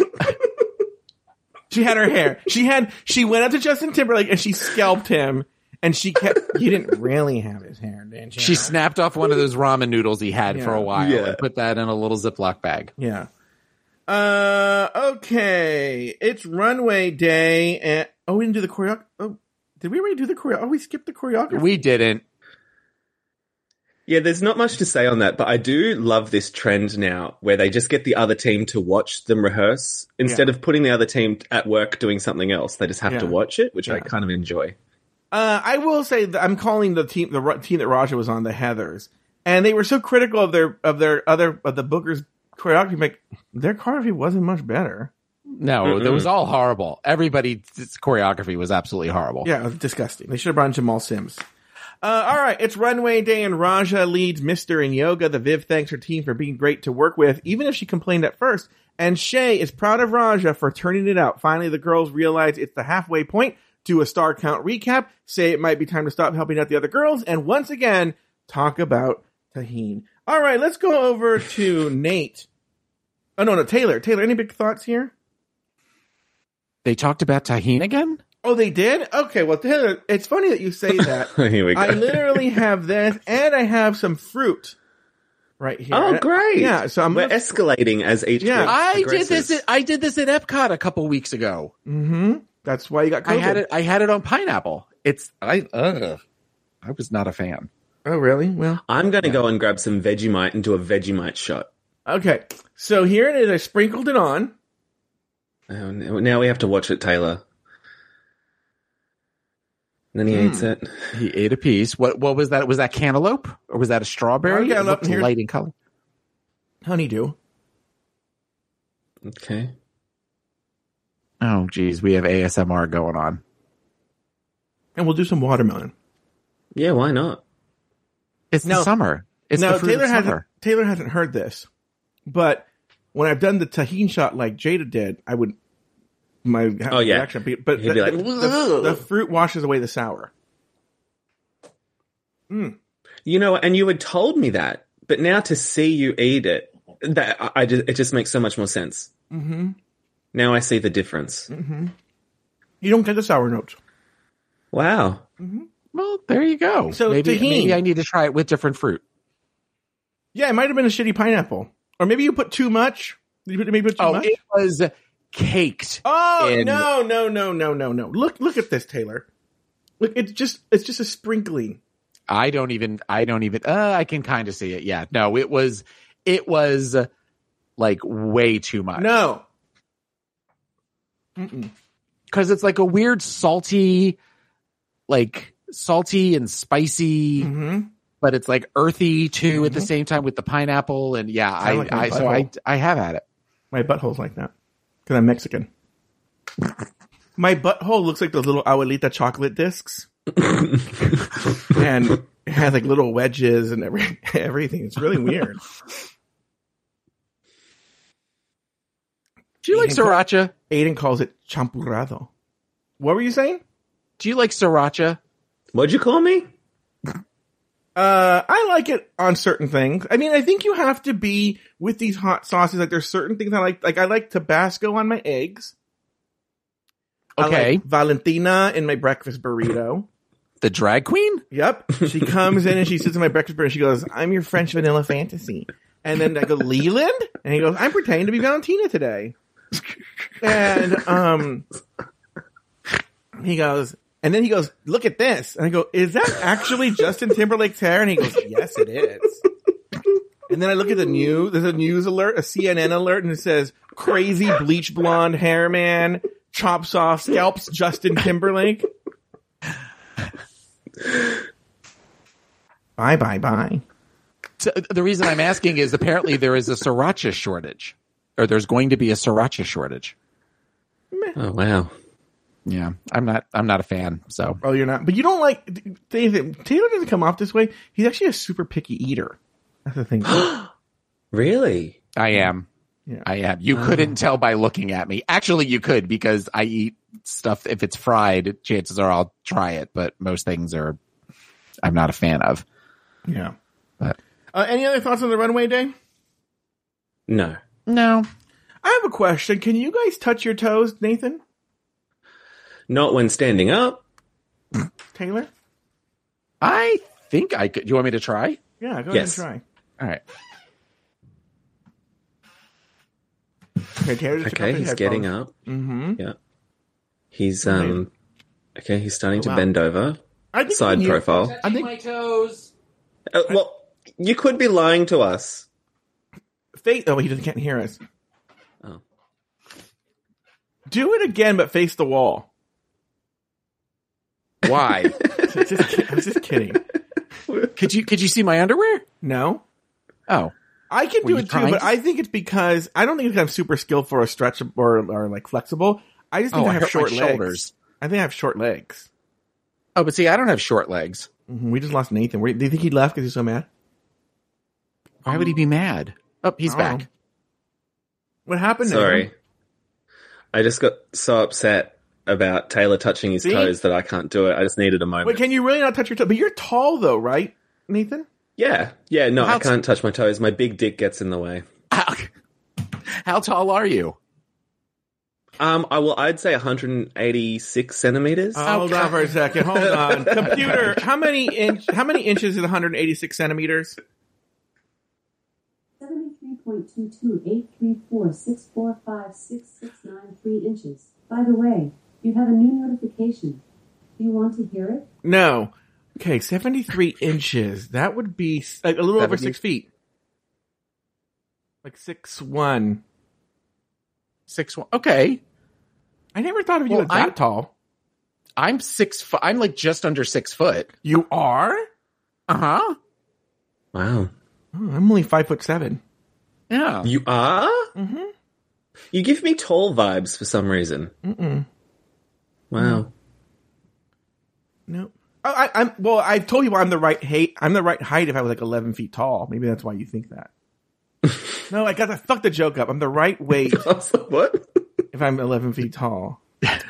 she had her hair. She had, she went up to Justin Timberlake and she scalped him. And she kept, you didn't really have his hair, did you? She snapped off one of those ramen noodles he had for a while Yeah. and put that in a little Ziploc bag. Yeah. Uh, okay. It's runway day and, oh, we didn't do the choreo. Oh, did we already do the choreo? Oh, we skipped the choreography. We didn't. Yeah, there's not much to say on that, but I do love this trend now where they just get the other team to watch them rehearse instead of putting the other team at work doing something else. They just have to watch it, which I kind of enjoy. Uh, I will say that I'm calling the team, the team that Raja was on, the Heathers, and they were so critical of their, of their other, of the Booker's choreography. Like, their choreography wasn't much better. No, it was all horrible. Everybody's choreography was absolutely horrible. Yeah, it was disgusting. They should have brought in Jamal Sims. Uh, all right, it's runway day, and Raja leads Mister in yoga. The Viv thanks her team for being great to work with, even if she complained at first. And Shea is proud of Raja for turning it out. Finally, the girls realize it's the halfway point. Do a star count recap. Say it might be time to stop helping out the other girls, and once again talk about Tajín. All right, let's go over to Nate. Oh no, no, Taylor. Taylor, any big thoughts here? They talked about Tajín again? Oh, they did. Okay, well, Taylor, it's funny that you say that. Here we go. I literally have this, and I have some fruit right here. oh, great. Yeah, so I'm We're gonna- escalating as each Yeah. I did this. At, I did this at Epcot a couple weeks ago. hmm That's why you got. COVID. I had it. I had it on pineapple. It's I. Ugh, I was not a fan. Oh, really? Well, I'm going to go and grab some Vegemite and do a Vegemite shot. okay. So here it is. I sprinkled it on. Oh, now now we have to watch it, Taylor. And then he hmm. eats it. He ate a piece. What? What was that? Was that cantaloupe or was that a strawberry? Oh, It cantaloupe. looked Here- light in color. Honeydew. Okay. Oh, geez, we have ASMR going on. And we'll do some watermelon. Yeah, why not? It's No. the summer. It's now the fruit Taylor of hasn't summer. Taylor hasn't heard this, but when I've done the Tajín shot like Jaida did, I would my Oh, yeah. reaction be, but He'd the, be like, the- the- the fruit washes away the sour. You know, and you had told me that, but now to see you eat it, that I, I just, it just makes so much more sense. Mm-hmm. Now I see the difference. Mm-hmm. You don't get the sour notes. Wow. Well, there you go. So, maybe, Tajín. maybe I need to try it with different fruit. Yeah, it might have been a shitty pineapple, or maybe you put too much. Did you put maybe put too Oh, much? it was caked. Oh in- no no no no no no! Look look at this, Taylor. Look, it's just it's just a sprinkling. I don't even. I don't even. Uh, I can kind of see it. Yeah. No, it was. It was like way too much. No. Because it's like a weird salty, like salty and spicy, hmm but it's like earthy too at the same time with the pineapple. And yeah, I, Sound like I so I. I have had it. My butthole's like that because I'm Mexican. My butthole looks like those little abuelita chocolate discs, and it has like little wedges and every everything. It's really weird. Do you like sriracha? Aiden calls it champurrado. What were you saying? Do you like sriracha? What'd you call me? Uh, I like it on certain things. I mean, I think you have to be with these hot sauces. Like, there's certain things I like. Like, I like Tabasco on my eggs. I Okay. like Valentina in my breakfast burrito. The drag queen? Yep. She comes in and she sits in my breakfast burrito. She goes, "I'm your French vanilla fantasy." And then I go, "Leland," and he goes, "I'm pretending to be Valentina today." And um, he goes, And then he goes, look at this. And I go, is that actually Justin Timberlake's hair? And he goes, yes, it is. And then I look at the news, there's a news alert, a CNN alert, and it says, crazy bleach blonde hair man chops off, scalps Justin Timberlake. bye, bye, bye. So the reason I'm asking is apparently there is a sriracha shortage, or there's going to be a sriracha shortage. Oh wow. Yeah, I'm not. I'm not a fan. So Oh, you're not, but you don't like, Taylor Taylor doesn't come off this way. He's actually a super picky eater. That's the thing. Really? I am. Yeah. I am. You couldn't tell by looking at me. Actually, you could because I eat stuff. If it's fried, chances are I'll try it. But most things are, I'm not a fan of. yeah. But Uh, any other thoughts on the runway day? No. No, I have a question. Can you guys touch your toes, Nathan? Not when standing up. Taylor? I think I could. You want me to try? Yeah, go Yes. ahead and All right. try. Okay, Taylor Okay, off his he's getting up. Mm-hmm. Yeah. He's um okay, he's starting to Wow. bend over. I think Side profile. I think my toes. Uh, well, you could be lying to us. Face. Oh, he doesn't can't hear us. Oh. Do it again, but face the wall. Why? Just I was just kidding. could you could you see my underwear? No, Oh, I can Were do it too, but to- I think it's because I don't think I'm super skillful or stretch or or like flexible. I just think oh, I have my short legs. shoulders. I think I have short legs. Oh, but see, I don't have short legs. Mhm, We just lost Nathan. Where- Do you think he left because he's so mad? Why would he be mad? Oh, he's I don't back. What happened? Sorry. Nathan? I just got so upset about Taylor touching his See? toes that I can't do it. I just needed a moment. Wait, can you really not touch your toe? But you're tall though, right, Nathan? yeah. Yeah, no, How I can't touch my toes. My big dick gets in the way. How, how tall are you? Um, I will. I'd say 186 centimeters. Hold on for a second. Hold on, computer. How many inch? How many inches is 186 centimeters? 1.22834645669 inches. By the way, you have a new notification. Do you want to hear it? No. Okay, 73 inches. That would be like a little 70. over six feet. Like six one. Six one. Okay. I never thought of you well, as that I'm, tall. I'm six foot. I'm like just under six foot. You are? Uh huh. Wow. Oh, I'm only five foot seven. Yeah. You are? Mm-hmm. You give me tall vibes for some reason. Mm-mm. Wow. No. Oh, I, I'm well. I've told you I'm the right height. I'm the right height if I was like 11 feet tall. Maybe that's why you think that. no, I got to fuck the joke up. I'm the right weight I what? if I'm 11 feet tall.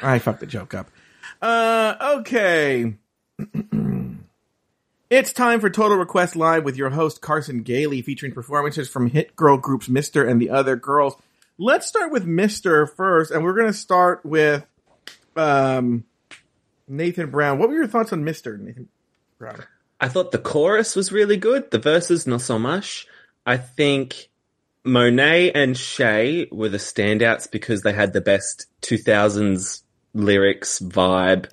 I fucked the joke up. Uh, okay. it's time for Total Request Live with your host Carson Daly, featuring performances from hit girl groups Mister and the other girls. Let's start with Mister first, and we're gonna start with um Nathan Brown. What were your thoughts on Mister Nathan Brown? I thought the chorus was really good. The verses, not so much. I think Monet and Shea were the standouts because they had the best 2000s lyrics vibe.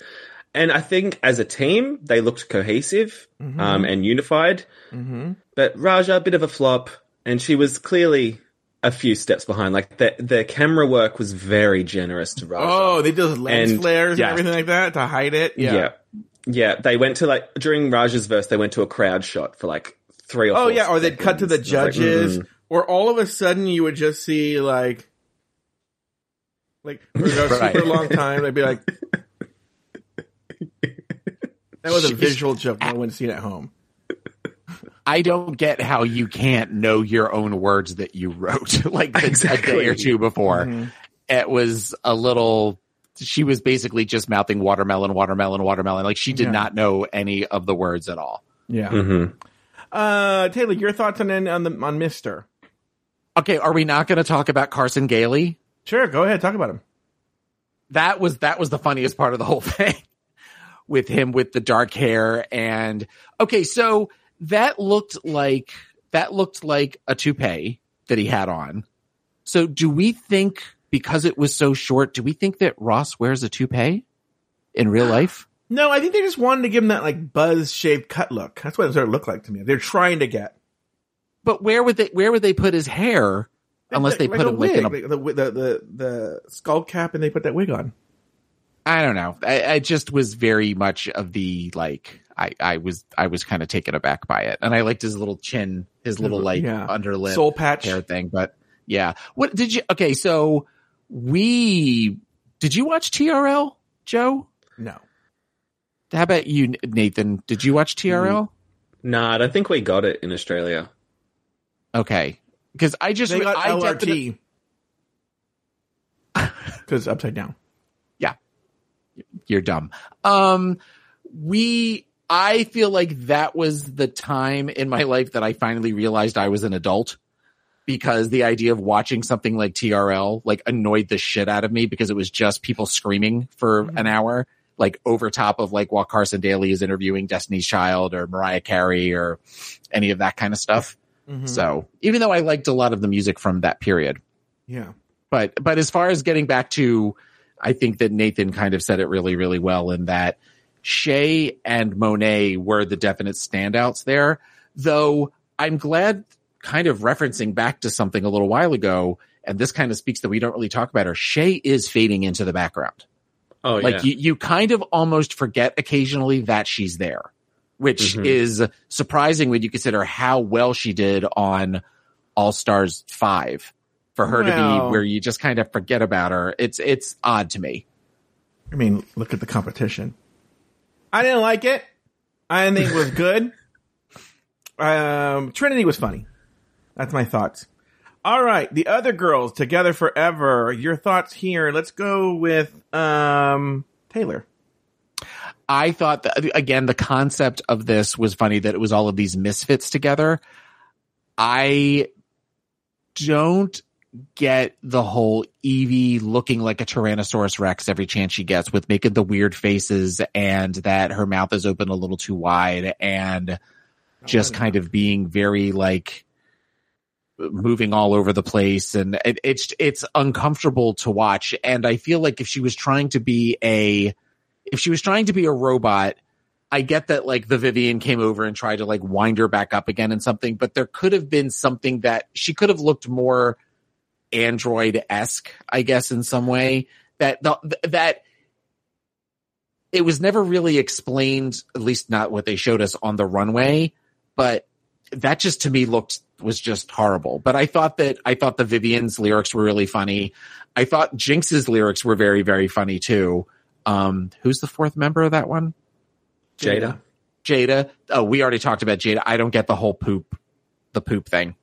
And I think as a team, they looked cohesive um, and unified. Mm-hmm. But Raja, a bit of a flop, and she was clearly a few steps behind. Like the the camera work was very generous to Raja. Oh, they did lens And- flares yeah. and everything like that to hide it. Yeah. yeah. yeah, They went to like during Raja's verse, they went to a crowd shot for like three or. Oh yeah, or they'd cut to the was like, judges, mm. or all of a sudden you would just see like, like for a Right. super long time they'd be like, that was a visual joke no one's seen at home. I don't get how you can't know your own words that you wrote like the- a day or two before. Mhm. It was a little. She was basically just mouthing watermelon, watermelon, watermelon. Like she did Yeah. not know any of the words at all. Yeah. Mhm. Uh, Taylor, your thoughts on on the on Mister? Okay, are we not going to talk about Carson Daly? Sure, go ahead, talk about him. that was that was the funniest part of the whole thing with him with the dark hair and okay so that looked like that looked like a toupee that he had on so do we think because it was so short do we think that ross wears a toupee in real life No, I think they just wanted to give him that like buzz shaved cut look. That's what it sort of looked like to me. They're trying to get. But where would they where would they put his hair? Unless they Like put a him in a wig, like the, the the the skull cap, and they put that wig on. I don't know. I, I just was very much of the like. I, I was I was kind of taken aback by it, and I liked his little chin, his little like Yeah. underlip Soul patch. hair thing. But yeah, what did you? Okay, so we did you watch TRL, Joe? No, How about you, Nathan? Did you watch TRL? Mm-hmm. Nah, I don't think we got it in Australia. Okay, because I just they got I definitely- LRT because upside down. You're dumb. Um, we, I feel like that was the time in my life that I finally realized I was an adult because the idea of watching something like TRL like annoyed the shit out of me because it was just people screaming for an hour, like over top of like while Carson Daly is interviewing Destiny's Child or Mariah Carey or any of that kind of stuff. Mhm. So even though I liked a lot of the music from that period, yeah, but but as far as getting back to i think that nathan kind of said it really really well in that shea and monet were the definite standouts there though i'm glad kind of referencing back to something a little while ago and this kind of speaks that we don't really talk about her shea is fading into the background Oh like yeah. you, you kind of almost forget occasionally that she's there which Mhm. is surprising when you consider how well she did on all stars 5 for her to be where you just kind of forget about her it's it's odd to me I mean, look at the competition. I didn't like it. I didn't think it was good. um, Trinity was funny. That's my thoughts. All right, the other girls together forever. Your thoughts here. Let's go with um Taylor. i thought that again the concept of this was funny that it was all of these misfits together i don't get the whole Yvie looking like a Tyrannosaurus Rex every chance she gets with making the weird faces and that her mouth is open a little too wide and just kind of being very like moving all over the place. And it, it's it's uncomfortable to watch. And I feel like if she was trying to be a if she was trying to be a robot I get that like the Vivienne came over and tried to like wind her back up again and something, but there could have been something that she could have looked more android esque, I guess, in some way. That the, that it was never really explained, at least not what they showed us on the runway. But that just to me looked was just horrible. But I thought that I thought the Vivienne's lyrics were really funny. I thought Jinkx's lyrics were very very funny too. Um, who's the fourth member of that one? Jaida. Jaida. Oh, we already talked about Jaida. I don't get the whole poop, the poop thing.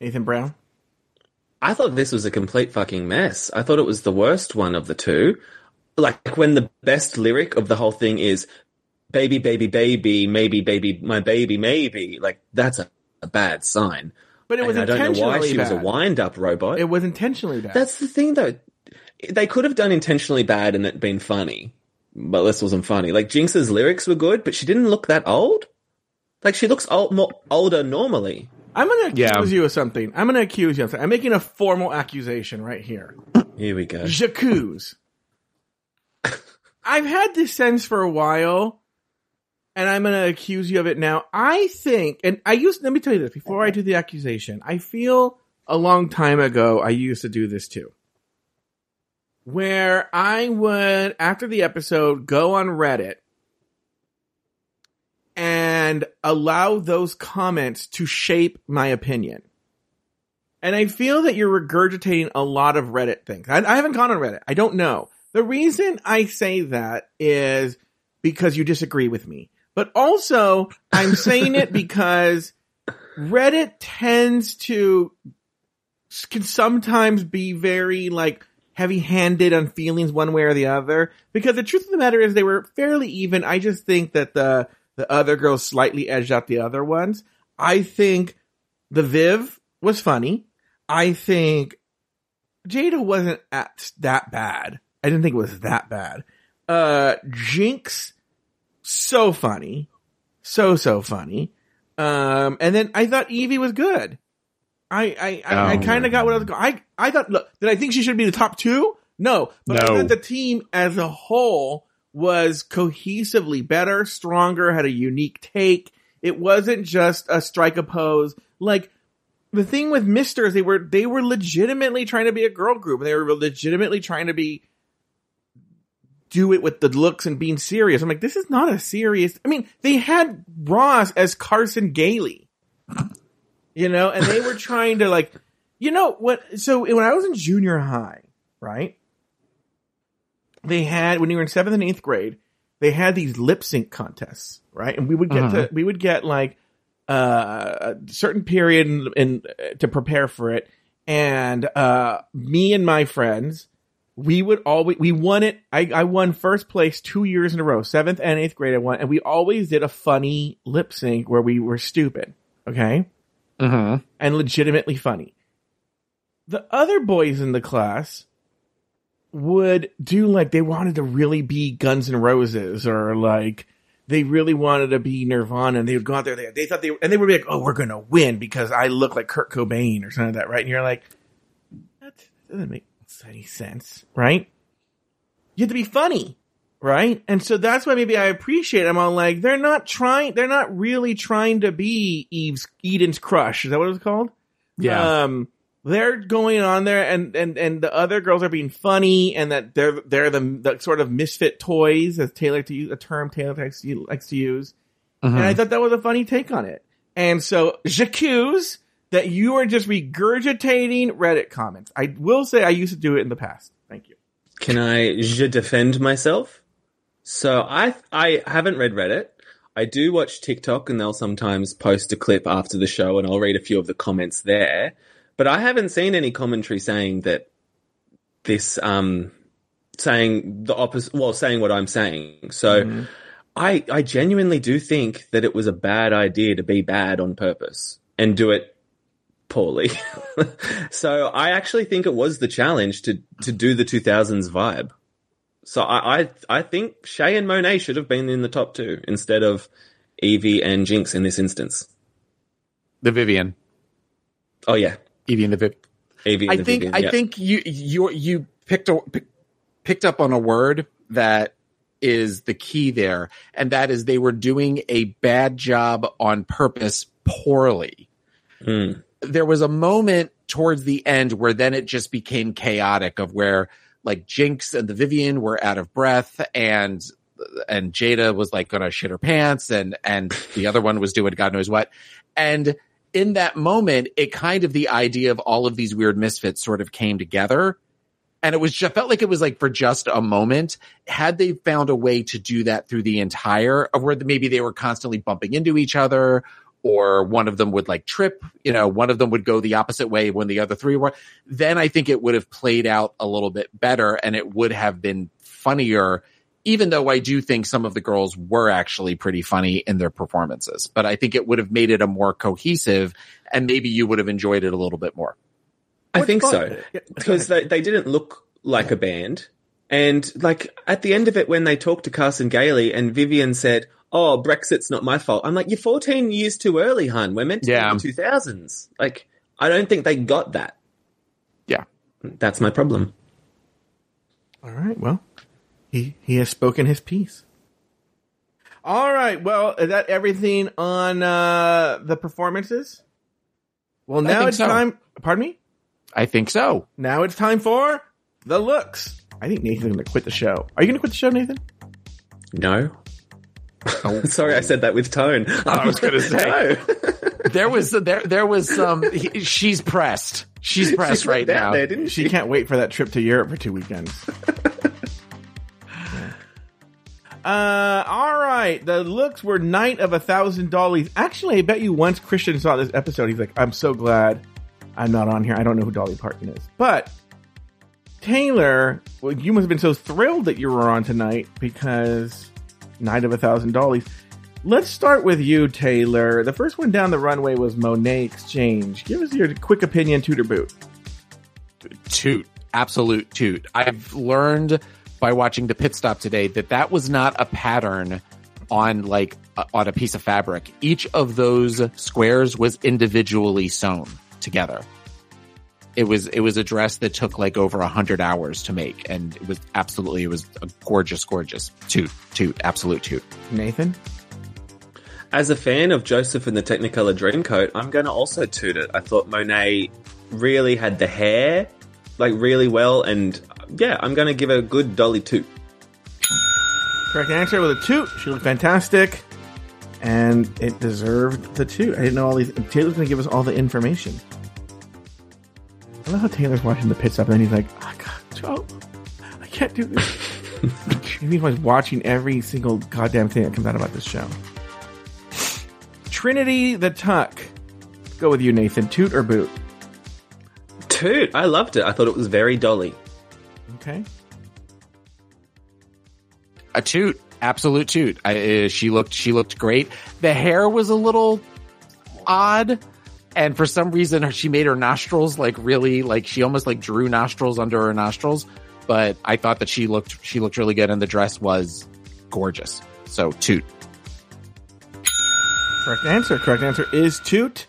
Nathan Brown. I thought this was a complete fucking mess. I thought it was the worst one of the two. Like when the best lyric of the whole thing is baby, baby, baby, maybe, baby, my baby, maybe. Like that's a, a bad sign. But it was and I don't know intentionally why she was a bad. wind up robot. It was intentionally bad. That's the thing though. They could have done intentionally bad and it been funny. But this wasn't funny. Like Jinkx's lyrics were good, but she didn't look that old. Like she looks old, more older normally. I'm going to Yeah. accuse you of something. I'm going to accuse you of something. I'm making a formal accusation right here. Here we go. J'accuse. I've had this sense for a while, and I'm going to accuse you of it now. I think, and I used, let me tell you this before I do the accusation. I feel a long time ago, I used to do this too. Where I would, after the episode, go on Reddit and allow those comments to shape my opinion. And I feel that you're regurgitating a lot of Reddit things. I, I haven't gone on Reddit. I don't know. The reason I say that is because you disagree with me. But also, I'm saying it because Reddit tends to, can sometimes be very like heavy handed on feelings one way or the other. Because the truth of the matter is they were fairly even. I just think that the, the other girls slightly edged out the other ones. I think the Viv was funny. I think Jaida wasn't at that bad. I didn't think it was that bad. Uh, Jinkx, so funny. So, so funny. Um, and then I thought Yvie was good. I, I, I, I Oh. kind of got what I was going. I, I thought, look, did I think she should be the top two? No, but I No. thought the team as a whole was cohesively better, stronger, had a unique take. It wasn't just a strike a pose. Like the thing with Misters, they were they were legitimately trying to be a girl group. They were legitimately trying to be do it with the looks and being serious. I'm like, this is not a serious. I mean, they had Ross as Carson Daly, you know, and they were trying to like, you know what? So when I was in junior high, right? They had when you were in seventh and eighth grade, they had these lip sync contests, right? And we would get Uh-huh. to we would get like uh, a certain period in, in to prepare for it, and uh, me and my friends we would always we won it. I, I won first place two years in a row, seventh and eighth grade. I won, and we always did a funny lip sync where we were stupid, okay, Mm-hmm. and legitimately funny. The other boys in the class would do like they wanted to really be Guns N' Roses or like they really wanted to be Nirvana, and they would go out there. They, they thought they and they would be like, "Oh, we're gonna win because I look like Kurt Cobain or something like that," right? And you're like, that doesn't make any sense, right? You have to be funny, right? And so that's why maybe I appreciate them. I'm like, they're not trying, they're not really trying to be Eve's Eden's crush. Is that what it was called? Yeah. Um, they're going on there and, and, and the other girls are being funny and that they're, they're the, the sort of misfit toys as Taylor to use, a term Taylor likes to, likes to use. Mm-hmm. And I thought that was a funny take on it. And so, j'accuse that you are just regurgitating Reddit comments. I will say I used to do it in the past. Thank you. Can I je defend myself? So I I haven't read Reddit. I do watch TikTok and they'll sometimes post a clip after the show and I'll read a few of the comments there. But I haven't seen any commentary saying that this um saying the opposite well saying what I'm saying. So I I genuinely do think that it was a bad idea to be bad on purpose and do it poorly. so I actually think it was the challenge to to do the 2000s vibe. So I I, I think Shea and Monet should have been in the top two instead of Yvie and Jinkx in this instance. The Vivienne. Oh yeah, Yvie and the Viv. Yvie. I think Vivienne, I yeah. think you you you picked a, pick, picked up on a word that is the key there, and that is they were doing a bad job on purpose poorly. Mm. There was a moment towards the end where then it just became chaotic of where like Jinkx and the Vivienne were out of breath and and Jaida was like gonna shit her pants and and the other one was doing God knows what. And in that moment, it kind of the idea of all of these weird misfits sort of came together. And it was just felt like it was like for just a moment. Had they found a way to do that through the entire of where maybe they were constantly bumping into each other or one of them would like trip, you know, one of them would go the opposite way when the other three were, then I think it would have played out a little bit better and it would have been funnier, even though I do think some of the girls were actually pretty funny in their performances. But I think it would have made it a more cohesive and maybe you would have enjoyed it a little bit more. I think so Yeah, because they, they didn't look like a band. And like at the end of it, when they talked to Carson Daly and Vivienne said, "Oh, Brexit's not my fault," I'm like, "You're 14 years too early, hun. We're meant to Yeah. be in the 2000s." Like, I don't think they got that. Yeah. That's my problem. All right. Well, he he has spoken his piece. All right. Well, is that everything on uh the performances? Well, now it's so. time. Pardon me. I think so. Now it's time for the looks. I think Nathan's going to quit the show. Are you going to quit the show, Nathan? No. Sorry, I said that with tone. I was gonna say. no. There was, there, there was um he- she's pressed. She's pressed She right went now. there, didn't She she? can't wait for that trip to Europe for two weekends. Uh, all right. The looks were Night of a Thousand Dollies. Actually, I bet you once Christian saw this episode, he's like, I'm so glad I'm not on here. I don't know who Dolly Parton is. But Taylor, well, you must have been so thrilled that you were on tonight because Night of a Thousand Dollies. Let's start with you, Taylor. The first one down the runway was Monét X Change. Give us your quick opinion, toot or boot. toot, absolute toot. I've learned by watching the pit stop today that that was not a pattern on like uh, on a piece of fabric. Each of those squares was individually sewn together. It was it was a dress that took like over a hundred hours to make, and it was absolutely it was a gorgeous, gorgeous toot, toot, absolute toot. Nathan? As a fan of Joseph and the Technicolor Dreamcoat, I'm going to also toot it. I thought Monet really had the hair, like really well, and yeah, I'm going to give a good Dolly toot. Correct answer with a toot. She looked fantastic. And it deserved the toot. I didn't know all these. Taylor's going to give us all the information. I love how Taylor's watching the pit stop and then he's like, oh, God, Joe, I can't do this. he's like watching every single goddamn thing that comes out about this show. Trinity the Tuck. Go with you, Nathan. Toot or boot? Toot. I loved it. I thought it was very Dolly. Okay. A toot, absolute toot. I, uh, she looked she looked great. The hair was a little odd, and for some reason she made her nostrils like really like she almost like drew nostrils under her nostrils. But I thought that she looked she looked really good, and the dress was gorgeous. So toot. Correct answer. Correct answer is toot.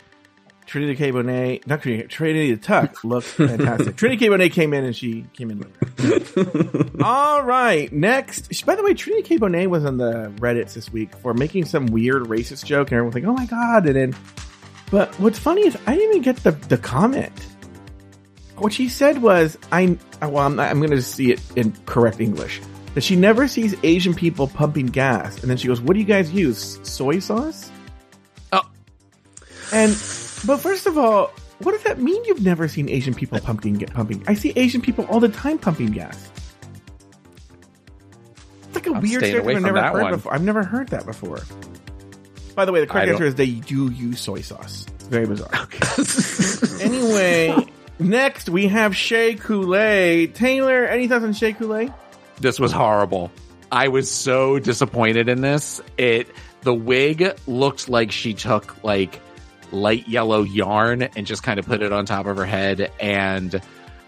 Trinity K. Bonet, not Trinity, Trinity the Tuck looked fantastic. Trinity K. Bonet came in and she came in later. All right. Next. By the way, Trinity K. Bonet was on the Reddits this week for making some weird racist joke and everyone's like, oh my God. And then, but what's funny is I didn't even get the, the comment. What she said was, I, well, I'm, I'm going to see it in correct English. That she never sees Asian people pumping gas. And then she goes, what do you guys use? Soy sauce? Oh. And but first of all, what does that mean? You've never seen Asian people pumping get pumping? I see Asian people all the time pumping gas. It's like a I'm weird stereotype I've never heard one. before. I've never heard that before. By the way, the correct answer is they do use soy sauce. It's very bizarre. anyway, next we have Shea Coulee. Taylor, any thoughts on Shea Coulee? This was horrible. I was so disappointed in this. It the wig looked like she took like light yellow yarn and just kind of put it on top of her head and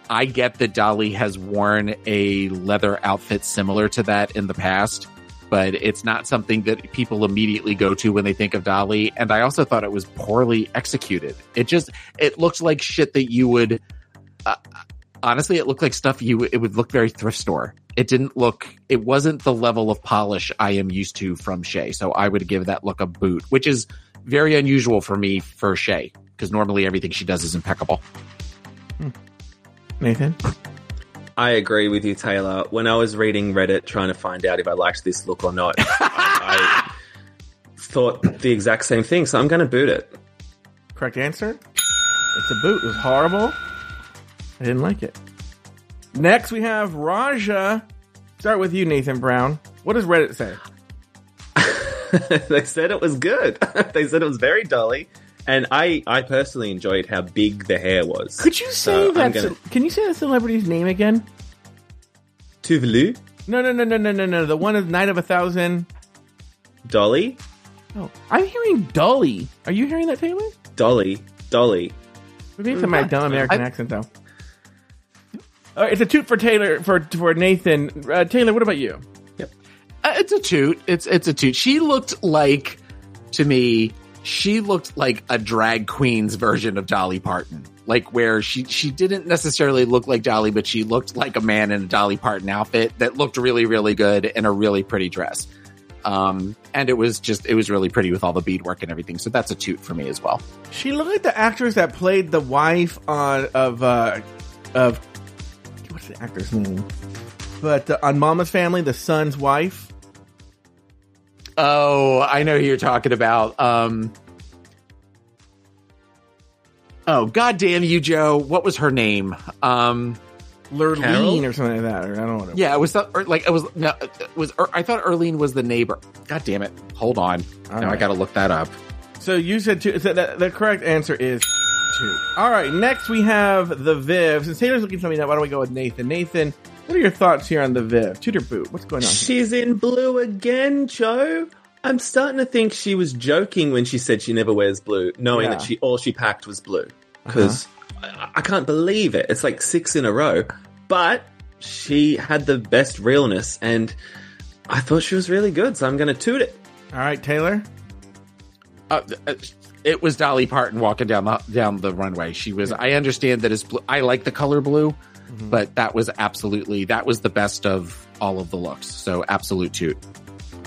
I get that Dolly has worn a leather outfit similar to that in the past, but it's not something that people immediately go to when they think of Dolly. And I also thought it was poorly executed. It just, it looked like shit that you would, uh, honestly, it looked like stuff you, it would look very thrift store. It didn't look, it wasn't the level of polish I am used to from Shea. So I would give that look a boot, which is very unusual for me for Shea, because normally everything she does is impeccable. Hmm. Nathan? I agree with you, Taylor. When I was reading Reddit trying to find out if I liked this look or not, I, I thought the exact same thing, so I'm going to boot it. Correct answer? It's a boot. It was horrible. I didn't like it. Next, we have Raja. Start with you, Nathan Brown. What does Reddit say? they said it was good. they said it was very dolly. And I, I personally enjoyed how big the hair was. Could you say So that? gonna- Can you say the celebrity's name again? Tuvalu, No, no, no, no, no, no, no. The one of Night of a Thousand. Dolly, Oh, I'm hearing Dolly. Are you hearing that, Taylor? Dolly, Dolly. Maybe it's my dumb American I- accent, though. All right, it's a toot for Taylor for for Nathan. Uh, Taylor, what about you? Uh, it's a toot. It's it's a toot. She looked like to me. She looked like a drag queen's version of Dolly Parton. Like where she she didn't necessarily look like Dolly, but she looked like a man in a Dolly Parton outfit that looked really really good in a really pretty dress. Um, and it was just it was really pretty with all the beadwork and everything. So that's a toot for me as well. She looked like the actress that played the wife on of uh of what's the actor's name? But uh, on Mama's Family, the son's wife. Oh, I know who you're talking about. Um, oh, goddamn you, Joe! What was her name? Um, Lurleen or something like that. Or I don't know. What it yeah, it was the, or, like it was no, it was. Er, I thought Erlene was the neighbor. God damn it! Hold on. All now I got to look that up. So you said two. So the, the correct answer is two. All right. Next we have the Viv. Since Taylor's looking something up, why don't we go with Nathan? Nathan, what are your thoughts here on the Viv? Toot or boot. What's going on? here? She's in blue again, Joe. I'm starting to think she was joking when she said she never wears blue, knowing Yeah. that she all she packed was blue. Because I, I can't believe it. It's like six in a row. But she had the best realness, and I thought she was really good. So I'm going to toot it. All right, Taylor. Uh, uh, it was Dolly Parton walking down the down the runway. She was. I understand that it's blue. I like the color blue, but that was absolutely that was the best of all of the looks. So absolute toot.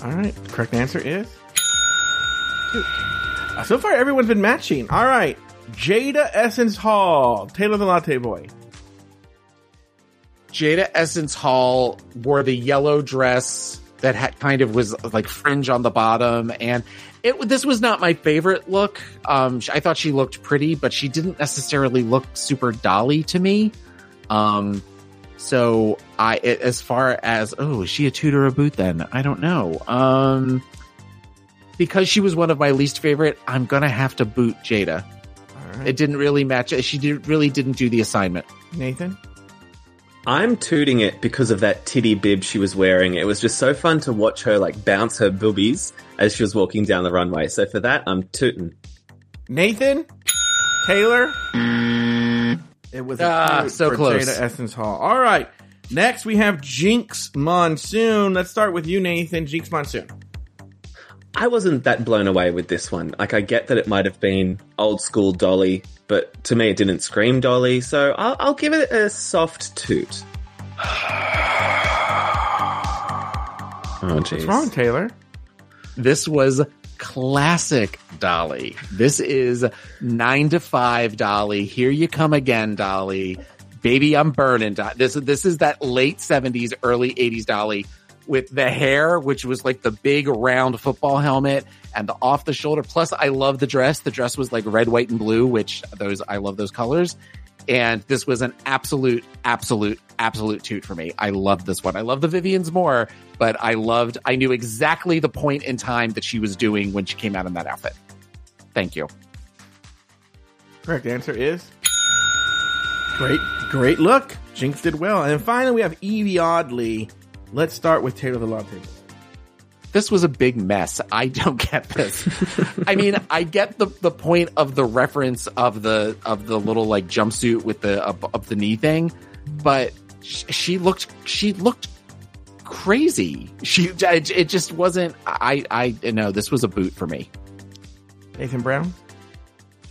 All right. Correct answer is. two. Uh, So far, everyone's been matching. All right. Jaida Essence Hall. Taylor the Latte Boy. Jaida Essence Hall wore the yellow dress that had kind of was like fringe on the bottom, and it this was not my favorite look. Um, I thought she looked pretty, but she didn't necessarily look super dolly to me. Um, so I, as far as oh, is she a toot or a boot? Then I don't know. Um, because she was one of my least favorite, I'm gonna have to boot Jaida. All right. It didn't really match. She did, really didn't do the assignment. Nathan. I'm tooting it because of that titty bib she was wearing. It was just so fun to watch her like bounce her boobies as she was walking down the runway. So for that, I'm tooting. Nathan. Taylor. It was Ah, so for close. Jaida Essence Hall. All right. Next, we have Jinkx Monsoon. Let's start with you, Nathan. Jinkx Monsoon. I wasn't that blown away with this one. Like, I get that it might have been old school Dolly, but to me, it didn't scream Dolly. So I'll, I'll give it a soft toot. Oh, jeez. What's wrong, Taylor? This was classic Dolly. This is nine to five Dolly. Here you come again, Dolly. Baby, I'm burning. This this is that late seventies, early eighties Dolly with the hair, which was like the big round football helmet and the off the shoulder. Plus, I love the dress. The dress was like red, white, and blue, which those I love those colors. And this was an absolute, absolute, absolute toot for me. I loved this one. I love the Vivienne's more, but I loved, I knew exactly the point in time that she was doing when she came out in that outfit. Thank you. Correct answer is great, great look. Jinkx did well. And finally, we have Yvie Oddly. Let's start with Taylor the Latte. This was a big mess. I don't get this. I mean, I get the, the point of the reference of the, of the little like jumpsuit with the, up, up the knee thing, but sh- she looked, she looked crazy. She, it, just wasn't, I, I, no, this was a boot for me. Nathan Brown.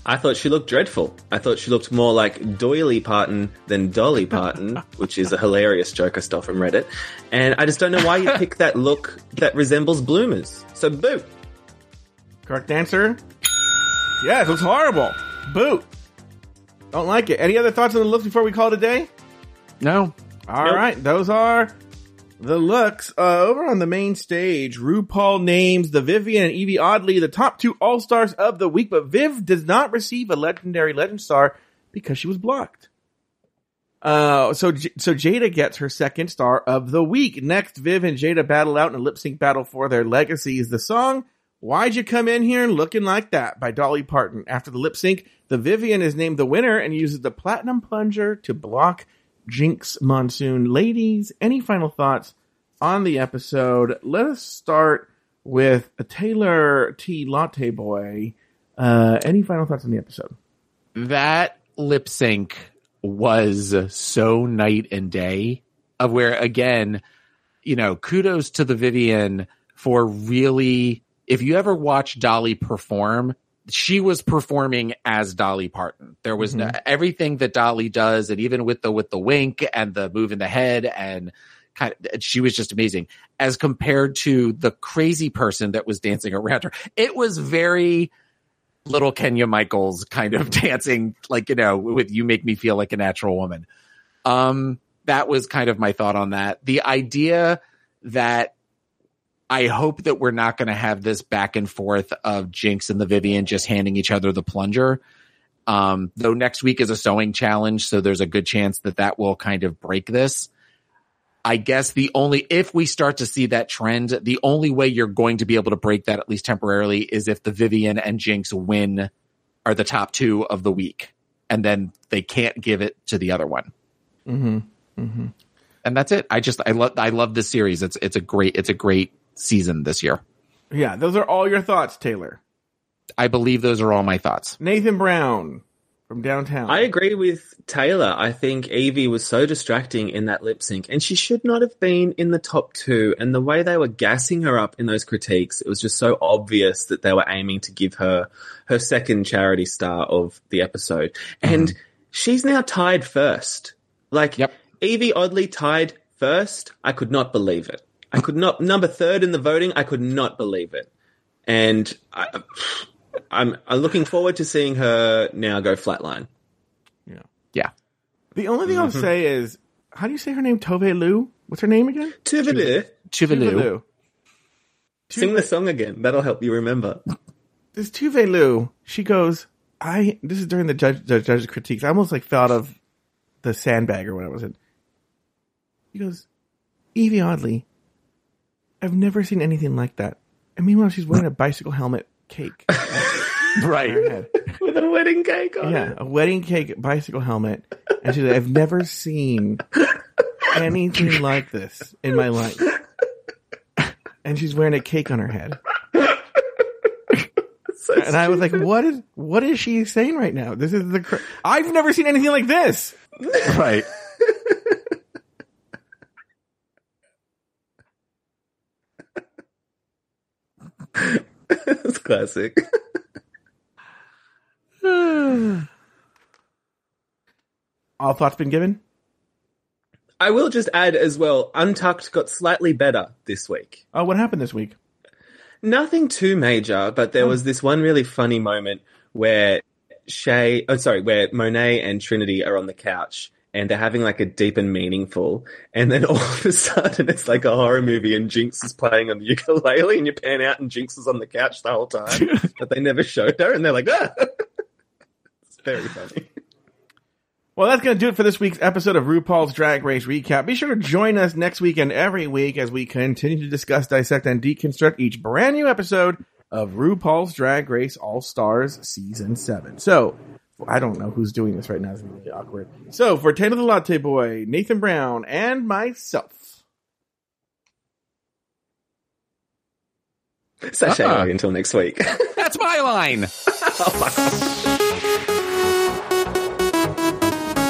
I thought she looked dreadful. I thought she looked more like Doily Parton than Dolly Parton, which is a hilarious joke I stole from Reddit. And I just don't know why you pick that look that resembles bloomers. So boo. Correct answer. Yes, it looks horrible. Boot. Don't like it. Any other thoughts on the look before we call it a day? No, All right, Nope. those are the looks. Uh, over on the main stage, RuPaul names the Vivienne and Yvie Oddly the top two All Stars of the week, but Viv does not receive a legendary Legend Star because she was blocked. Uh, so so Jaida gets her second star of the week. Next, Viv and Jaida battle out in a lip sync battle for their legacies. The song "Why'd You Come In Here Looking Like That" by Dolly Parton. After the lip sync, the Vivienne is named the winner and uses the platinum plunger to block Jinkx Monsoon. Ladies, any final thoughts on the episode? Let us start with a Taylor T. Latte Boy. Uh, any final thoughts on the episode? that lip sync was so night and day of where again, you know, kudos to the Vivienne for really, if you ever watch Dolly perform, she was performing as Dolly Parton. There was no, everything that Dolly does, and even with the with the wink and the move in the head, and kind of, she was just amazing. As compared to the crazy person that was dancing around her, it was very little Kenya Michaels kind of dancing, like, you know, with you make me feel like a natural woman. Um, that was kind of my thought on that. The idea that I hope that we're not going to have this back and forth of Jinkx and the Vivienne just handing each other the plunger. Um, though next week is a sewing challenge, so there's a good chance that that will kind of break this. I guess the only, if we start to see that trend, the only way you're going to be able to break that, at least temporarily, is if the Vivienne and Jinkx win, are the top two of the week. And then they can't give it to the other one. Mm-hmm. Mm-hmm. And that's it. I just, I love, I love this series. It's, it's a great, it's a great season this year. Yeah, those are all your thoughts, Taylor. I believe those are all my thoughts. Nathan Brown. from downtown. I agree with Taylor. I think Yvie was so distracting in that lip sync, and she should not have been in the top two. And the way they were gassing her up in those critiques, it was just so obvious that they were aiming to give her her second charity star of the episode. Mm-hmm. And she's now tied first. Like, Yep. Yvie oddly tied first. I could not believe it. I could not, number third in the voting, I could not believe it. And I, I'm, I'm looking forward to seeing her now go flatline. Yeah. Yeah. The only thing I'll Mm-hmm. say is, how do you say her name? Tove Lu? What's her name again? Tuvalu. Chivalou. Lu. Sing the song again. That'll help you remember. This Tuve Lu, she goes, I, this is during the judge, the judge's critiques. I almost like fell out of the sandbag or what I was in. He goes, Yvie Oddly, I've never seen anything like that. And meanwhile, she's wearing a bicycle helmet cake Right. With a wedding cake on Yeah, it. a wedding cake bicycle helmet. And she's like, I've never seen anything like this in my life. And she's wearing a cake on her head. So And I was like, what is, what is she saying right now? This is the, cr- I've never seen anything like this. Right. It's classic. All thoughts been given? I will just add as well, Untucked got slightly better this week. Oh, what happened this week? Nothing too major, but there oh. was this one really funny moment where Shea, oh sorry, where Monet and Trinity are on the couch and they're having like a deep and meaningful, and then all of a sudden it's like a horror movie and Jinkx is playing on the ukulele and you pan out and Jinkx is on the couch the whole time, but they never showed her and they're like, ah! it's very funny. Well, that's going to do it for this week's episode of RuPaul's Drag Race Recap. Be sure to join us next week and every week as we continue to discuss, dissect, and deconstruct each brand new episode of RuPaul's Drag Race All Stars Season 7. So, I don't know who's doing this right now. It's really awkward. So, for Taylor the Latte Boy, Nathan Brown, and myself, Sashay Ah. away until next week. That's my line.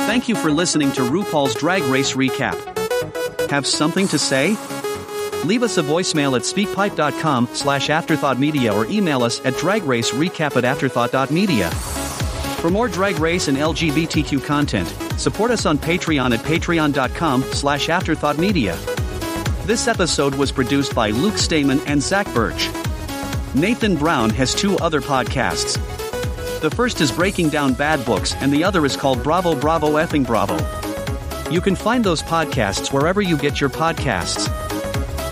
Thank you for listening to RuPaul's Drag Race Recap. Have something to say? Leave us a voicemail at speakpipe.com slash afterthoughtmedia or email us at dragracerecap at afterthought.media. For more Drag Race and LGBTQ content, support us on Patreon at patreon.com slash afterthoughtmedia. This episode was produced by Luke Stamen and Zach Birch. Nathan Brown has two other podcasts. The first is Breaking Down Bad Books, and the other is called Bravo Bravo Effing Bravo. You can find those podcasts wherever you get your podcasts.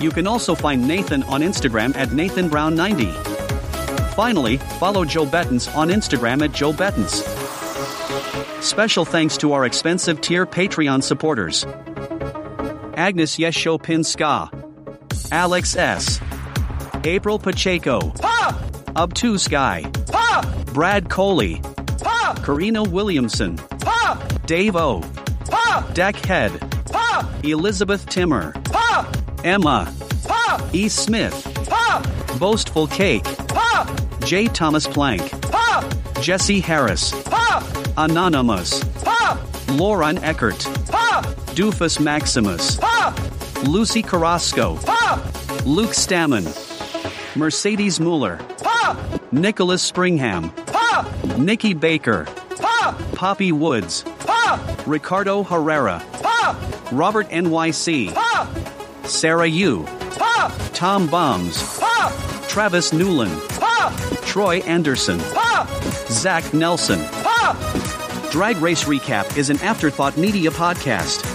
You can also find Nathan on Instagram at NathanBrown90. Finally, follow Joe Betance on Instagram at Joe Betance. Special thanks to our expensive tier Patreon supporters. Agnes Yesho Pinska, Alex S., April Pacheco, Up2 Sky, Brad Coley, Karina Williamson, Dave O, Deck Head, Elizabeth Timmer, Emma, E. Smith, Boastful Cake, J. Thomas Plank, Pop! Jesse Harris, Pop! Anonymous, Pop! Lauren Eckert, Pop! Doofus Maximus, Pop! Lucy Carrasco, Pop! Luke Stammen, Mercedes Mueller, Pop! Nicholas Springham, Pop! Nikki Baker, Pop! Poppy Woods, Pop! Ricardo Herrera, Pop! Robert NYC, Sarah Yu, Tom Bombs, Travis Newland, Troy Anderson, Zach Nelson. Drag Race Recap is an Afterthought Media podcast.